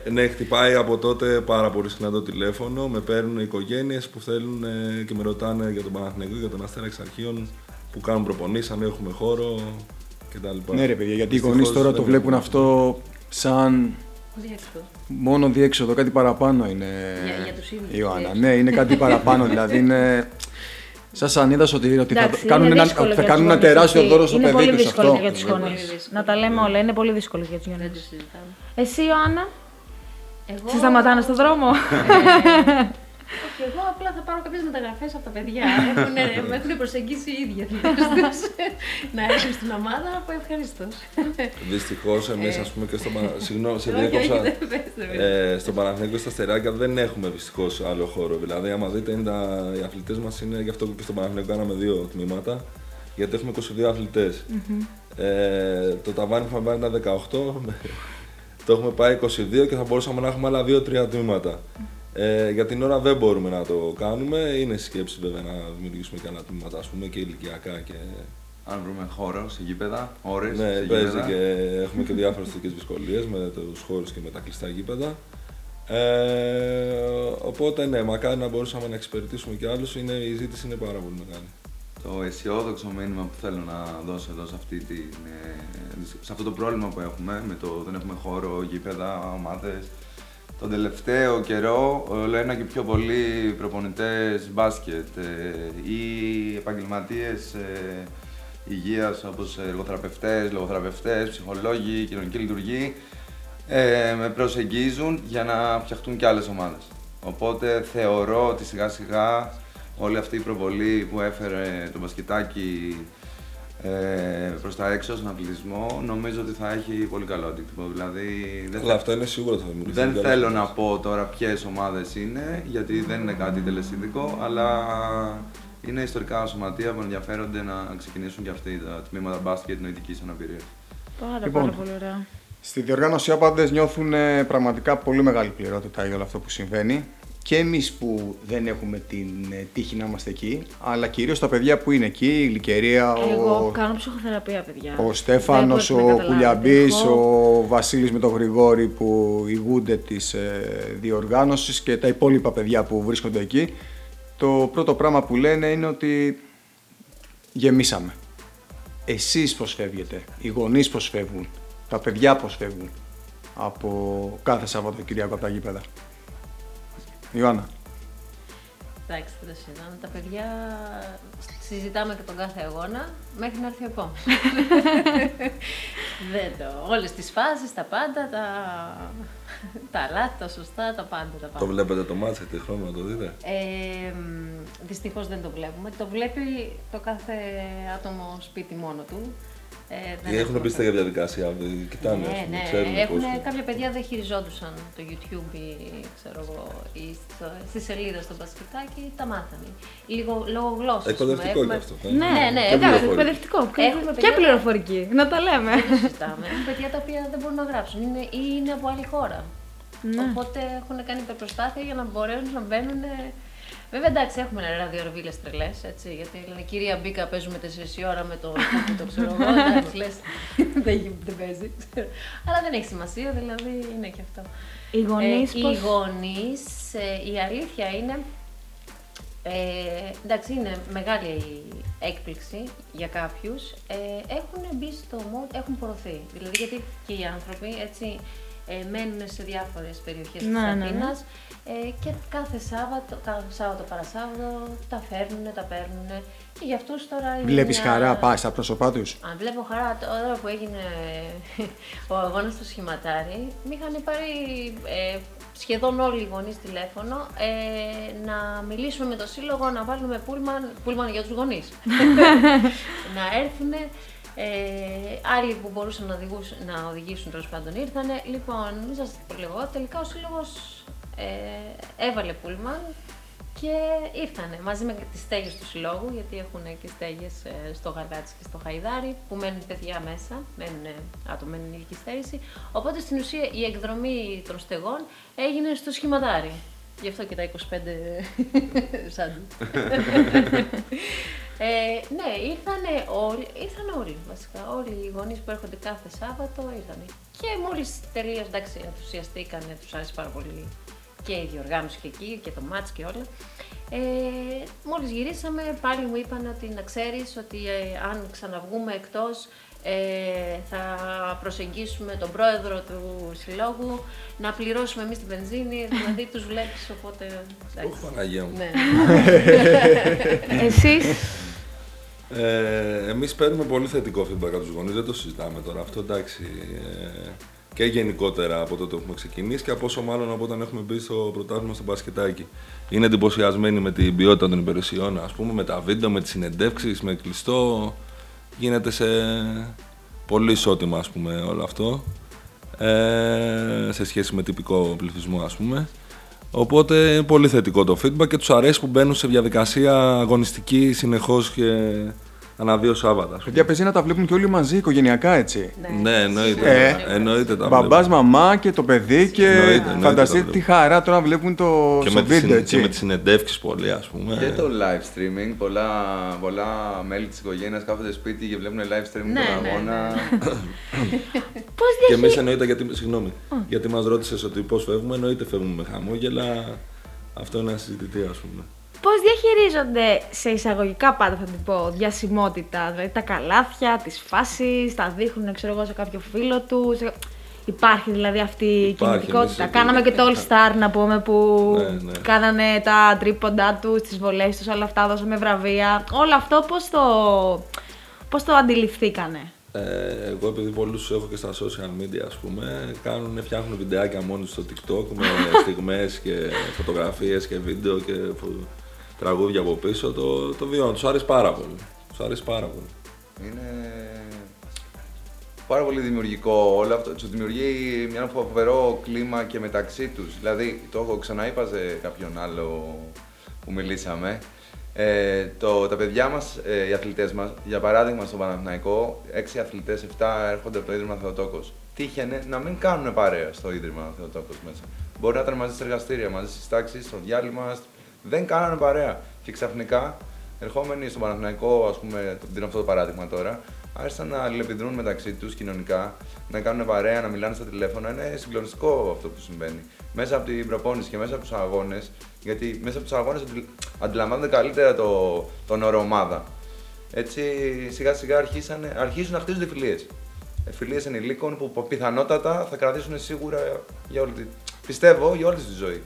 Ε, ναι, χτυπάει από τότε πάρα πολύ συχνά το τηλέφωνο. Με παίρνουν οικογένειες που θέλουν ε, και με ρωτάνε για τον Παναθηναϊκό, για τον Αστέρα εξ αρχείων που κάνουν προπονήσεις, αν έχουμε χώρο κτλ. Ναι, ρε παιδιά, γιατί οι Δυστυχώς γονείς τώρα δεν το βλέπουν έχουμε. αυτό σαν Διέξοδος. μόνο διέξοδο, κάτι παραπάνω είναι. Για- για τους ίδιους η Ιωάννα. διέξοδο. Ναι, είναι κάτι παραπάνω. δηλαδή είναι. Σαν σανίδα ότι, ότι θα, Εντάξει, κάνουν είναι ένα, δύσκολο θα για κάνουν τους ένα γονείς τεράστιο αυτή. δώρο στο Είναι παιδί πολύ τους δύσκολο αυτό. για τους Είναι πολύ γονεί. δύσκολο. Να τα λέμε όλα, είναι πολύ δύσκολο για τους Δεν γονείς. το συζητάμε. Εσύ, Ιωάννα, Εγώ... σε σταματάνε στον δρόμο; Ε, Όχι, εγώ απλά θα πάρω κάποιες μεταγραφές από τα παιδιά. Έχουν, με έχουν προσεγγίσει οι ίδιοι τους να έρθουν στην ομάδα από ευχαρίστω. Δυστυχώς εμείς, ας πούμε, και στο Πανα- Συγγνώμη, σε Όχι, όχι, διέκοψα. δεν πες, δεν πες. Ε, στον Παναθηναϊκό στα Στεράκια δεν έχουμε δυστυχώς άλλο χώρο. Δηλαδή, άμα δείτε, είναι τα, οι αθλητές μας είναι γι' αυτό και στον Παναθηναϊκό κάναμε δύο τμήματα. Γιατί έχουμε 22 αθλητε Ε, το ταβάνι που είχαμε πάρει ήταν 18. το έχουμε πάει 22 και θα μπορούσαμε να έχουμε άλλα 2-3 τμήματα. Ε, για την ώρα δεν μπορούμε να το κάνουμε. Είναι σκέψη βέβαια να δημιουργήσουμε και άλλα τμήματα, ας πούμε, και ηλικιακά και Αν βρούμε χώρο σε γήπεδα, ώρες. ναι, παίζει και έχουμε και διάφορες θετικές δυσκολίες με τους χώρους και με τα κλειστά γήπεδα. Ε, οπότε ναι, μακάρι να μπορούσαμε να εξυπηρετήσουμε και άλλους. Η ζήτηση είναι πάρα πολύ μεγάλη. Το αισιόδοξο μήνυμα που θέλω να δώσω εδώ σε, αυτή την, ε, σε αυτό το πρόβλημα που έχουμε με το δεν έχουμε χώρο, γήπεδα, ομάδες. Τον τελευταίο καιρό όλο ένα και πιο πολλοί προπονητές μπάσκετ ε, ή επαγγελματίες ε, υγείας όπως εργοθεραπευτές, λογοθεραπευτές, ψυχολόγοι, κοινωνικοί λειτουργοί ε, με προσεγγίζουν για να φτιαχτούν και άλλες ομάδες. Οπότε θεωρώ ότι σιγά σιγά όλη αυτή η προβολή που έφερε το μπασκετάκι ε, προς τα έξω στον αθλητισμό νομίζω ότι θα έχει πολύ καλό αντίκτυπο. Δηλαδή δεν, Αλλά αυτό είναι σίγουρο ότι θα δημιουργηθεί. δεν καλές θέλω σχέσεις. να πω τώρα ποιες ομάδες είναι γιατί δεν είναι κάτι τελεσίδικο αλλά είναι ιστορικά σωματεία που ενδιαφέρονται να ξεκινήσουν και αυτοί τα τμήματα μπάσκετ νοητικής αναπηρίας. Πάρα, Λοιπόν. πάρα πολύ ωραία. Στη διοργάνωση άπαντε νιώθουν ε, πραγματικά πολύ μεγάλη πληρότητα για όλο αυτό που συμβαίνει. Και εμείς που δεν έχουμε την ε, τύχη να είμαστε εκεί, αλλά κυρίως τα παιδιά που είναι εκεί, η Λυκερία, Εγώ ο, κάνω ψυχοθεραπεία, παιδιά. ο Στέφανος, Δεν ο μπορείτε να καταλάβετε. Κουλιαμπής, Έχω- ο Βασίλης με τον Γρηγόρη που ηγούνται της ε, διοργάνωσης και τα υπόλοιπα παιδιά που βρίσκονται εκεί. Το πρώτο πράγμα που λένε είναι ότι γεμίσαμε. Εσείς πώς φεύγετε, οι γονείς πώς φεύγουν, τα παιδιά πώς φεύγουν από κάθε Σαββατοκυριακό από τα γήπεδα. Ιωάννα. Εντάξει, δεν το συζητάμε. Τα παιδιά συζητάμε και τον κάθε αγώνα μέχρι να έρθει ο επόμενος. δεν το. Όλες τις φάσεις, τα πάντα, τα, τα λάθη, τα σωστά, τα πάντα. Τα πάντα. Το βλέπετε το μάτς, έχετε χρόνο να το δείτε; Ε, Δυστυχώς δεν το βλέπουμε. Το βλέπει το κάθε άτομο σπίτι μόνο του. Ε, δεν Ή έχουν έχουμε πει στα το- διαδικασία, κοιτάνε, ας ναι, πούμε, ναι. ξέρουν Έχουν, πώς... κάποια παιδιά δεν χειριζόντουσαν το YouTube ή, ξέρω εγώ, ή στο, στη σελίδα στο μπασκετάκι, τα μάθανε. Λίγο λόγω γλώσσας. Εκπαιδευτικό και αυτό. ε. Ναι, Ναι, ναι, Και εντάξει, πληροφορική. εκπαιδευτικό. Έχουμε και παιδιά- πληροφορική. Να τα λέμε. Δεν συζητάμε. Έχουν παιδιά τα οποία δεν μπορούν να γράψουν είναι, ή είναι από άλλη χώρα. Ναι. Οπότε έχουν κάνει υπερπροσπάθεια για να μπορέσουν να μπαίνουν. Βέβαια, εντάξει, έχουμε ραδιορβίλες τρελές, έτσι. Γιατί λένε κυρία Μπίκα, παίζουμε 4 η ώρα με το κούκι, το ξέρω εγώ. Εντάξει, λες. δεν, γι- δεν παίζει. ξέρω. Αλλά δεν έχει σημασία, δηλαδή είναι και αυτό. Οι γονείς Ε, Οι πώς... γονείς, ε, η αλήθεια είναι, ε, εντάξει είναι μεγάλη η έκπληξη για κάποιους, ε, έχουν μπει στο mode, έχουν πορωθεί. Δηλαδή γιατί και οι άνθρωποι έτσι ε, μένουν σε διάφορες περιοχές της Ναι, ναι, ναι. Αθήνας ε, και κάθε Σάββατο, κάθε Σάββατο παρασάββατο τα φέρνουν, τα παίρνουν και για αυτούς τώρα είναι Βλέπεις μια- χαρά, πάει στα πρόσωπά τους; αν βλέπω χαρά τώρα που έγινε ο αγώνας στο σχηματάρι, με είχαν πάρει ε, σχεδόν όλοι οι γονείς τηλέφωνο ε, να μιλήσουμε με το σύλλογο, να βάλουμε πούλμαν, πούλμαν για τους γονείς. να έρθουν. Ε, άλλοι που μπορούσαν να οδηγούσουν, να οδηγήσουν τέλος πάντων ήρθανε. Λοιπόν, μην σας το λέγω, τελικά ο σύλλογος ε, έβαλε πούλμαν και ήρθανε μαζί με τις στέγες του συλλόγου, γιατί έχουν και στέγες ε, στο Γαργάτσι και στο Χαϊδάρι, που μένουν παιδιά μέσα, μένουν άτομα με ενηλική στέρηση. Οπότε στην ουσία η εκδρομή των στεγών έγινε στο σχηματάρι. Γι' αυτό και τα 25 σάντι. ε, ναι, ήρθανε όλοι, ήρθαν όλοι βασικά. Όλοι οι γονείς που έρχονται κάθε Σάββατο ήρθανε. Και μόλις τελείωσε, εντάξει, ενθουσιαστήκανε, τους άρεσε πάρα πολύ και η διοργάνωση και εκεί και το μάτς και όλα. Ε, μόλις γυρίσαμε πάλι μου είπαν ότι να ξέρεις ότι ε, αν ξαναβγούμε εκτός ε, θα προσεγγίσουμε τον πρόεδρο του συλλόγου να πληρώσουμε εμείς την βενζίνη, δηλαδή τους βλέπεις οπότε... εντάξει. Ωχ, Παναγία μου. Ναι. Εσείς, Ε, εμείς παίρνουμε πολύ θετικό feedback από τους γονείς, δεν το συζητάμε τώρα αυτό, εντάξει. Ε, και γενικότερα από τότε που έχουμε ξεκινήσει και από όσο μάλλον από όταν έχουμε μπει στο πρωτάθλημα στο μπασκετάκι. Είναι εντυπωσιασμένοι με την ποιότητα των υπηρεσιών, ας πούμε, με τα βίντεο, με τις συνεντεύξεις, με κλειστό. Γίνεται σε πολύ ισότιμα, ας πούμε, όλο αυτό. Ε, σε σχέση με τυπικό πληθυσμό, ας πούμε. Οπότε είναι πολύ θετικό το feedback και τους αρέσει που μπαίνουν σε διαδικασία αγωνιστική συνεχώς και ανά δύο Σάββατα. ας πούμε. Παιδιά, παίζει να τα βλέπουν και όλοι μαζί, οικογενειακά έτσι. Ναι, εννοείται. Ε, εννοείται τα Μπαμπάς, βλέπω. μαμά και το παιδί και Εννοείται, εννοείται φανταστείτε τα τι βλέπω. χαρά τώρα βλέπουν το Και στο με, τις, βίντεο συν- και με έτσι. τις συνεντεύξεις πολύ, ας πούμε. Και το live streaming. Πολλά, πολλά μέλη της οικογένειας κάθονται σπίτι και βλέπουν live streaming Ναι, τον ναι, αγώνα. πώς Και εμείς διαχειρίζονται... εννοείται, γιατί, συγγνώμη, γιατί μας ρώτησες ότι πώς φεύγουμε, εννοείται φεύγουμε με χαμόγελα. Αυτό είναι ασυζητητή, ας πούμε. Πώς διαχειρίζονται σε εισαγωγικά πάντα θα την πω διασημότητα, δηλαδή τα καλάθια, τις φάσεις, τα δείχνουν ξέρω εγώ σε κάποιο φίλο του. σε- Υπάρχει δηλαδή αυτή η Υπάρχει, κινητικότητα. εμείς- Κάναμε και το All Star να πούμε που Ναι, ναι. κάνανε τα τρίποντά τους, τις βολές τους, όλα αυτά, δώσαμε βραβεία. Όλο αυτό πώς το, πώς το αντιληφθήκανε; Ε, εγώ επειδή πολλούς έχω και στα social media ας πούμε, κάνουν, φτιάχνουν βιντεάκια μόνοι στο TikTok με στιγμές και φωτογραφίες και βίντεο και φου- τραγούδια από πίσω, το, το βιώνουν. Τους άρεσε πάρα πολύ. Τους άρεσε πάρα πολύ. Είναι πάρα πολύ δημιουργικό όλο αυτό. Τους δημιουργεί μια φοβερό κλίμα και μεταξύ τους. Δηλαδή, το έχω ξαναείπα σε κάποιον άλλο που μιλήσαμε. Ε, το, τα παιδιά μας, ε, οι αθλητές μας, για παράδειγμα στον Παναθηναϊκό, έξι αθλητές, 7 έρχονται από το Ίδρυμα Θεοτόκος. τύχαινε να μην κάνουν παρέα στο ίδρυμα Θεοτόκος μέσα. Μπορεί να ήταν μαζί σε εργαστήρια, μαζί στις τάξεις, στο διάλειμμα. Δεν κάνανε παρέα. Και ξαφνικά, ερχόμενοι στον Παναθηναϊκό, ας πούμε, το δίνω αυτό το παράδειγμα τώρα, άρχισαν να αλληλεπιδρούν μεταξύ τους κοινωνικά, να κάνουν παρέα, να μιλάνε στα τηλέφωνα. Είναι συγκλονιστικό αυτό που συμβαίνει. Μέσα από την προπόνηση και μέσα από τους αγώνες, γιατί μέσα από τους αγώνες αντιλαμβάνονται καλύτερα το, τον όρο ομάδα. Έτσι σιγά σιγά αρχίσαν, αρχίζουν να χτίζονται φιλίες. Φιλίες ενηλίκων που πιθανότατα θα κρατήσουν σίγουρα για όλη τη. Πιστεύω για όλη τη ζωή.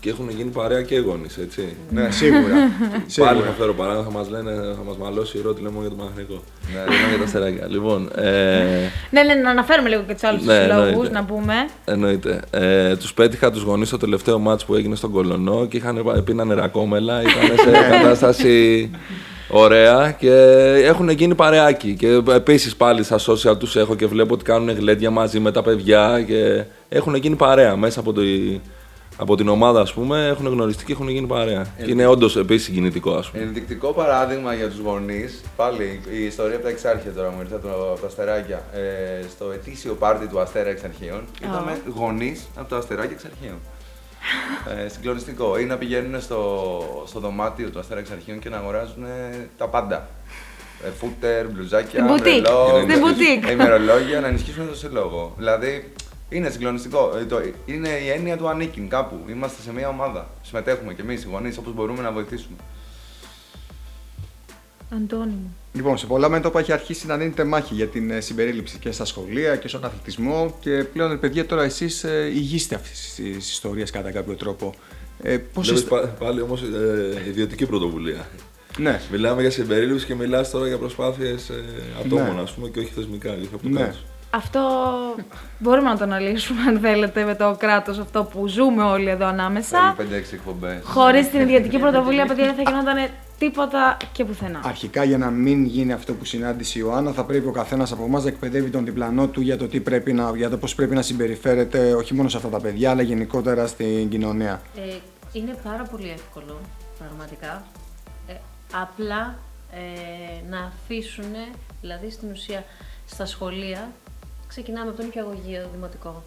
Και έχουν γίνει παρέα και γονείς, έτσι. Ναι, σίγουρα. Πάλι σίγουρα. θα φέρω παράδειγμα, θα μας λένε, θα μας μαλώσει η ρότη λέμε για τον Παναθηναϊκό. Ναι. Λέμε για τα αστεράκια. Λοιπόν, ε, Ναι, ναι, να αναφέρουμε λίγο και τους άλλους Ναι, λόγους, εννοείται. να πούμε. εννοείται. Ε, τους πέτυχα τους γονείς στο τελευταίο μάτς που έγινε στον Κολονό και είχαν πει νερακόμελα. Ήταν σε κατάσταση ωραία και έχουν γίνει παρεάκι. Και επίσης πάλι στα social τους έχω και βλέπω ότι κάνουν γλέντια μαζί με τα παιδιά και έχουν γίνει παρέα μέσα από, το, από την ομάδα, ας πούμε. Έχουν γνωριστεί και έχουν γίνει παρέα. Και είναι όντως επίσης συγκινητικό, ας πούμε. Ενδεικτικό παράδειγμα για τους γονείς, πάλι η ιστορία από τα Εξάρχεια τώρα μου ήρθε από, το, από τα Αστεράκια. Ε, στο ετήσιο πάρτι του Αστέρα Εξαρχείων είδαμε γονείς από το Αστεράκια Εξαρχείων. ε, συγκλονιστικό. Ή να πηγαίνουν στο, στο δωμάτιο του Αστέρα Εξαρχείων και να αγοράζουν ε, τα πάντα. Ε, φούτερ, μπλουζάκια, Στην boutique. μπρελό, Στην boutique. ημερολόγια να ενισχύσουν το σύλλογο. Δηλαδή είναι συγκλονιστικό. Ε, το- είναι η έννοια του ανήκειν κάπου. Είμαστε σε μια ομάδα. Συμμετέχουμε κι εμείς οι γονείς όπως μπορούμε να βοηθήσουμε. Αντώνη μου. Λοιπόν, σε πολλά μέτωπα έχει αρχίσει να δίνετε μάχη για την ε, συμπερίληψη και στα σχολεία και στον αθλητισμό και πλέον, ε, παιδιά, τώρα εσείς ηγείστε αυτής της ιστορίας κατά κάποιο τρόπο. Ε, πώς Βλέπεις είστε- πα- πάλι όμως ε, ιδιωτική πρωτοβουλία. Ναι, Μιλάμε για συμπερίληψη και μιλάς τώρα για προσπάθειες ατόμων, Ναι. ας πούμε, και όχι θεσμικά, και όχι από το Ναι. κράτος. Αυτό μπορούμε να το αναλύσουμε αν θέλετε με το κράτος αυτό που ζούμε όλοι εδώ ανάμεσα. Θέλει 5-6 εκπομπές. Χωρίς την ιδιωτική πρωτοβουλία, παιδιά, δεν θα γινόταν τίποτα και πουθενά. Αρχικά για να μην γίνει αυτό που συνάντησε η Ιωάννα, θα πρέπει ο καθένας από εμάς να εκπαιδεύει τον διπλανό του για το, τι πρέπει να, για το πώς πρέπει να συμπεριφέρεται όχι μόνο σε αυτά τα παιδιά, αλλά γενικότερα στην κοινωνία. Ε, είναι πάρα πολύ εύκολο, πραγματικά. Ε, απλά ε, να αφήσουν, δηλαδή στην ουσία στα σχολεία, ξεκινάμε από τον νηπιαγωγείο δημοτικό.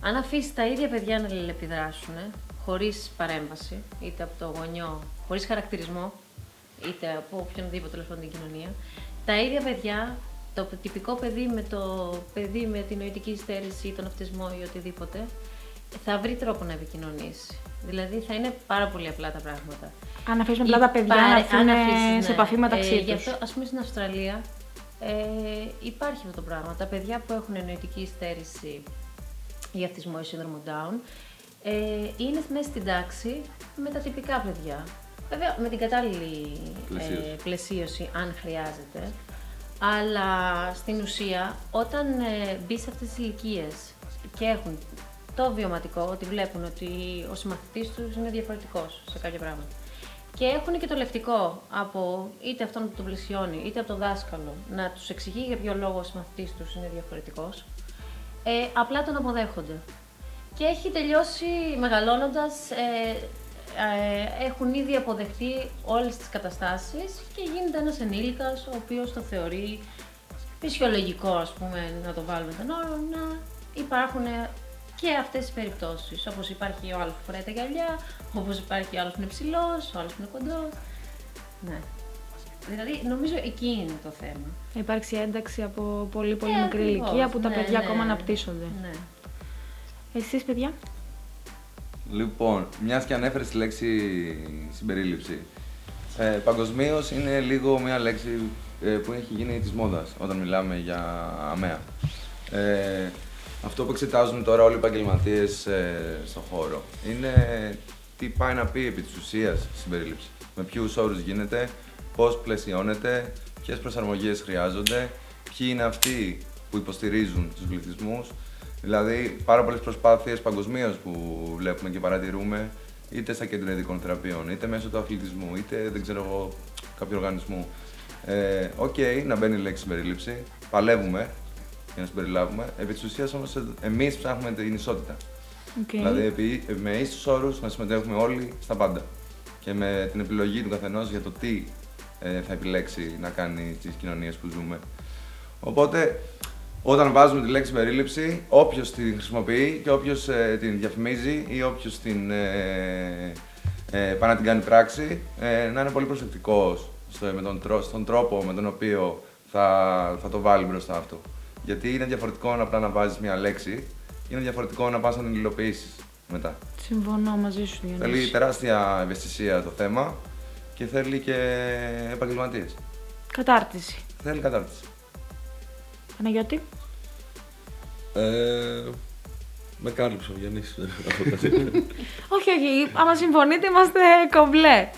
Αν αφήσεις τα ίδια παιδιά να αλληλεπιδράσουν, χωρίς παρέμβαση, είτε από το γονιό, χωρίς χαρακτηρισμό, είτε από οποιονδήποτε τέλος πάντων την κοινωνία, τα ίδια παιδιά, το τυπικό παιδί με το παιδί με την νοητική στέρηση ή τον αυτισμό ή οτιδήποτε, θα βρει τρόπο να επικοινωνήσει. Δηλαδή θα είναι πάρα πολύ απλά τα πράγματα. Αν αφήσουμε απλά τα παιδιά Υπά- να αν έρθουν αφήσεις, σε ναι. επαφή μεταξύ ε, τους. Γι' αυτό, ας πούμε, στην Αυστραλία ε, υπάρχει αυτό το πράγμα. Τα παιδιά που έχουν νοητική στέρηση ή αυτισμό ή σύνδρομο Down ε, είναι μέσα στην τάξη με τα τυπικά παιδιά. Βέβαια, με την κατάλληλη Πλαισίωση. ε, πλαισίωση, αν χρειάζεται. Αλλά στην ουσία, όταν ε, μπει σε αυτές τις ηλικίες και έχουν το βιωματικό, ότι βλέπουν ότι ο συμμαθητής τους είναι διαφορετικός σε κάποια πράγματα. Και έχουν και το λευτικό από είτε αυτόν που τον πλαισιώνει, είτε από τον δάσκαλο, να τους εξηγεί για ποιο λόγο ο συμμαθητής τους είναι διαφορετικός. Ε, απλά τον αποδέχονται. Και έχει τελειώσει μεγαλώνοντας, ε, ε, έχουν ήδη αποδεχτεί όλες τις καταστάσεις και γίνεται ένας ενήλικας ο οποίος το θεωρεί φυσιολογικό, ας πούμε, να το βάλουμε τον όρο, να υπάρχουν και αυτές οι περιπτώσεις. Όπως υπάρχει ο άλλος που φοράει τα γυαλιά, όπως υπάρχει ο άλλος που είναι ψηλός, ο άλλος που είναι κοντός. Ναι. Δηλαδή, νομίζω εκεί είναι το θέμα. Θα υπάρξει ένταξη από πολύ πολύ Ε, μικρή ακριβώς. ηλικία που τα Ναι, παιδιά ναι. ακόμα αναπτύσσονται. Ναι. Εσείς παιδιά; Λοιπόν, μιας και ανέφερες τη λέξη συμπερίληψη. Ε, Παγκοσμίως είναι λίγο μια λέξη ε, που έχει γίνει της μόδας όταν μιλάμε για αμαία. Ε, αυτό που εξετάζουν τώρα όλοι οι επαγγελματίες ε, στον χώρο είναι τι πάει να πει επί της ουσίας συμπερίληψη. Με ποιους όρους γίνεται, πώς πλαισιώνεται, ποιες προσαρμογές χρειάζονται, ποιοι είναι αυτοί που υποστηρίζουν τους πληθυσμούς. Δηλαδή, πάρα πολλές προσπάθειες παγκοσμίως που βλέπουμε και παρατηρούμε, είτε στα κέντρα ειδικών θεραπειών, είτε μέσω του αθλητισμού, είτε δεν ξέρω εγώ, κάποιου οργανισμού. Ε, Οκ, να μπαίνει η λέξη συμπερίληψη, παλεύουμε για να συμπεριλάβουμε. Επί της ουσίας όμως, εμείς ψάχνουμε την ισότητα. Οκ. Δηλαδή, επί, με ίσους όρους να συμμετέχουμε όλοι στα πάντα. Και με την επιλογή του καθενός για το τι ε, θα επιλέξει να κάνει στις κοινωνίες που ζούμε. Οπότε, Όταν βάζουμε τη λέξη συμπερίληψη, όποιος την χρησιμοποιεί και όποιος την διαφημίζει ή όποιος την. Ε, ε, πάει να την κάνει πράξη, ε, να είναι πολύ προσεκτικός στο, με τον, τρό- στον τρόπο με τον οποίο θα, θα το βάλει μπροστά αυτό. Γιατί είναι διαφορετικό να απλά να βάζεις μια λέξη, είναι διαφορετικό να πας να την υλοποιήσεις μετά. Συμφωνώ μαζί σου, Διονύση. Θέλει τεράστια ευαισθησία το θέμα και θέλει και επαγγελματίες. Κατάρτιση. Θέλει κατάρτιση. Παναγιώτη. Ε, με κάλυψε ο Γιάννης. όχι, όχι. Άμα συμφωνείτε, είμαστε κομπλέ.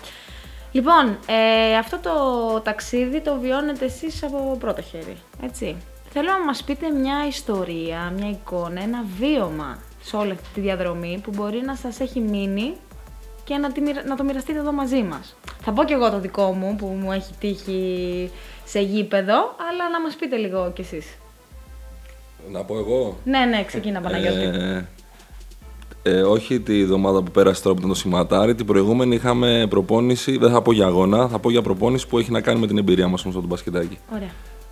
Λοιπόν, ε, αυτό το ταξίδι το βιώνετε εσείς από πρώτο χέρι, έτσι. Θέλω να μας πείτε μια ιστορία, μια εικόνα, ένα βίωμα σε όλη αυτή τη διαδρομή που μπορεί να σας έχει μείνει και να, τη, μοιρα- να το μοιραστείτε εδώ μαζί μας. Θα πω κι εγώ το δικό μου που μου έχει τύχει σε γήπεδο, αλλά να μας πείτε λίγο κι εσείς. να πω εγώ; Ναι, ναι, ξεκίνα Παναγιώτη. Ε, ε, όχι τη εβδομάδα που πέρασε τώρα που ήταν το σηματάρι. Την προηγούμενη είχαμε προπόνηση, δεν θα πω για αγώνα, θα πω για προπόνηση που έχει να κάνει με την εμπειρία μας όμως από το μπασκετάκι. Ωραία.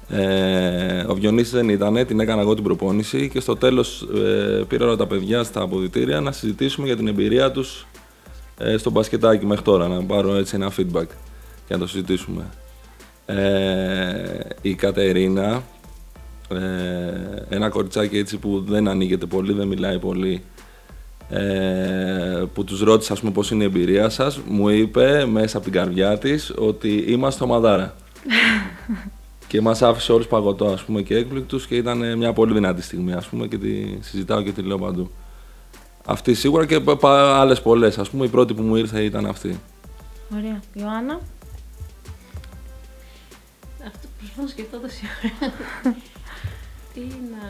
Ε, ο Διονύσης δεν ήταν, την έκανα εγώ την προπόνηση και στο τέλος ε, πήρα όλα τα παιδιά στα αποδητήρια να συζητήσουμε για την εμπειρία τους ε, στο μπασκετάκι μέχρι τώρα, να πάρω έτσι ένα feedback και να το συζητήσουμε. Ε, η Κατερίνα, ε, ένα κοριτσάκι έτσι που δεν ανοίγεται πολύ, δεν μιλάει πολύ, ε, που τους ρώτησα ας πούμε πώς είναι η εμπειρία σας, μου είπε μέσα από την καρδιά της ότι είμαστε ομαδάρα. και μας άφησε όλους παγωτό ας πούμε και έκπληκτους και ήταν μια πολύ δυνατή στιγμή ας πούμε και τη συζητάω και τη λέω παντού. Αυτή σίγουρα και πα- πα- άλλες πολλές, ας πούμε η πρώτη που μου ήρθε ήταν αυτή. Ωραία. Ιωάννα; Αυτό προσπαθώ να σκεφτώ τόση ώρα. Τι να.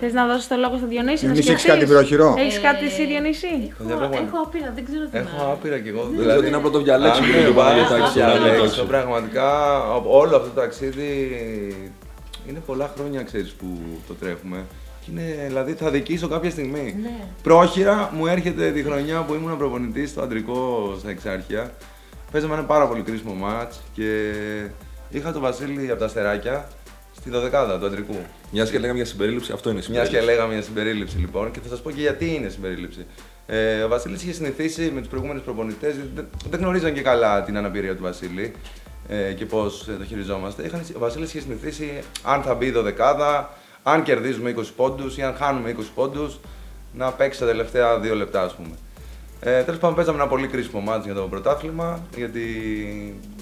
Θες να δώσεις το λόγο στον Διονύση, να Διονύση, έχεις σκεφτείς. κάτι πρόχειρο; Έχεις Ε, κάτι εσύ, Διονύση; Έχω, Παιδιά, πράγματι. έχω άπειρα, δεν ξέρω τι Έχω να. άπειρα κι εγώ. Δεν ξέρω τι να πρωτοδιαλέξω αν και το με βάζεις Παναγιώτακη να στο μυαλό διαλέξω, σου. Πραγματικά όλο αυτό το ταξίδι είναι πολλά χρόνια ξέρεις που το τρέχουμε. Και είναι, δηλαδή θα δικήσω κάποια στιγμή. Ναι. Πρόχειρα μου έρχεται τη χρονιά που ήμουν προπονητής στο αντρικό στα Εξάρχεια. Παίζαμε ένα πάρα πολύ κρίσιμο μάτς και είχα τον Βασίλη από τα Αστεράκια στη δωδεκάδα του αντρικού. Μιας και λέγαμε για συμπερίληψη, αυτό είναι η Μιας συμπερίληψη. και λέγαμε για συμπερίληψη λοιπόν, και θα σας πω και γιατί είναι συμπερίληψη. Ε, ο Βασίλης είχε συνηθίσει με τους προηγούμενους προπονητές, δεν, δεν γνωρίζαν και καλά την αναπηρία του Βασίλη ε, και πώς το χειριζόμαστε. Είχαν, ο Βασίλης είχε συνηθίσει αν θα μπει δωδεκάδα, αν κερδίζουμε 20 πόντους ή αν χάνουμε 20 πόντους, να παίξει τα τελευταία δύο λεπτά, ας πούμε. Ε, Τέλος πάντων, παίζαμε ένα πολύ κρίσιμο μάτς για το πρωτάθλημα, γιατί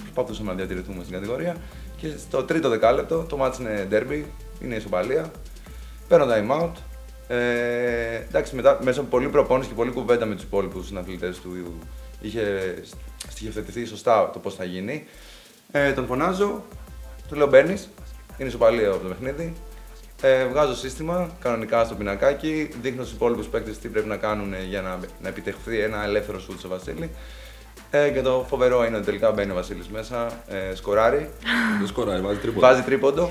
προσπαθούσαμε να διατηρηθούμε στην κατηγορία. Και στο τρίτο δεκάλεπτο, το μάτς είναι derby, είναι ισοπαλία. Παίρνω time out. Ε, εντάξει, μετά, μέσα από πολλή προπόνηση και πολλή κουβέντα με τους υπόλοιπους συναθλητές του, είχε στοιχειοθετηθεί σωστά το πώς θα γίνει. Ε, τον φωνάζω, του λέω μπαίνεις, είναι ισοπαλία από το παιχνίδι. Ε, βγάζω σύστημα κανονικά στο πινακάκι, δείχνω στους υπόλοιπους παίκτες τι πρέπει να κάνουν για να, να επιτευχθεί ένα ελεύθερο σουτ στο Βασίλη. Ε, και το φοβερό είναι ότι τελικά μπαίνει ο Βασίλης μέσα, ε, σκοράρει, Δεν σκοράει, βάζει τρίποτα. βάζει τρίποντο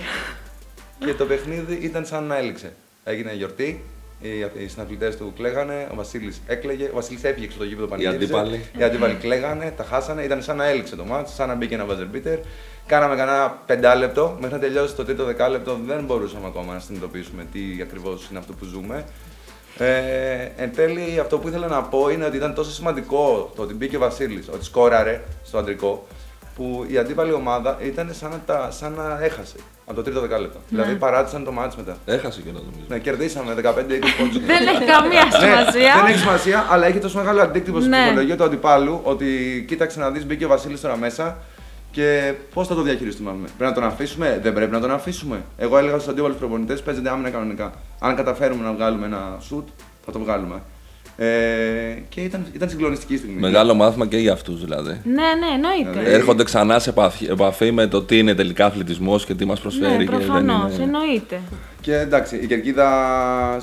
και το παιχνίδι ήταν σαν να έληξε. Έγινε γιορτή, οι, οι συναθλητές του κλαίγανε, ο Βασίλης έκλαιγε, ο Βασίλης έφυγε έξω από το γήπεδο πανηγύριζε. αντίπαλοι. Οι αντίπαλοι κλαίγανε, τα χάσανε, ήταν σαν να έληξε το μάτς, σαν να μπήκε ένα buzzer beater. Κάναμε κανένα πεντάλεπτο, μέχρι να τελειώσει το τρίτο δεκάλεπτο δεν μπορούσαμε ακόμα να συνειδητοποιήσουμε τι ακριβώς είναι αυτό που ζούμε. Ε, εν τέλει, αυτό που ήθελα να πω είναι ότι ήταν τόσο σημαντικό το ότι μπήκε ο Βασίλης, ότι σκόραρε στο αντρικό, που η αντίπαλη ομάδα ήταν σαν να, τα, σαν να έχασε από το τρίτο δεκάλεπτο. Δηλαδή παράτησαν το μάτς μετά. Έχασε και να νομίζω. Ναι, κερδίσαμε 15-20 πόντους. Δεν έχει καμία Ναι, σημασία. δεν έχει σημασία, αλλά έχει τόσο μεγάλο αντίκτυπο στην Ναι. ψυχολογία του αντιπάλου ότι κοίταξε να δεις, μπήκε ο Βασίλης τώρα μέσα και πώς θα το διαχειριστούμε. Πρέπει να τον αφήσουμε, δεν πρέπει να τον αφήσουμε. Εγώ έλεγα στους αντίπαλους προπονητές: Παίζεται άμυνα κανονικά. Αν καταφέρουμε να βγάλουμε ένα σουτ, θα το βγάλουμε. Ε, και ήταν, ήταν συγκλονιστική στιγμή. Μεγάλο μάθημα και για αυτούς δηλαδή. Ναι, ναι, εννοείται. Ε, Έρχονται ξανά σε επαφή, επαφή με το τι είναι τελικά αθλητισμός και τι μας προσφέρει. Ναι, και δεν προφανώς, είναι... εννοείται. Και εντάξει, η κερκίδα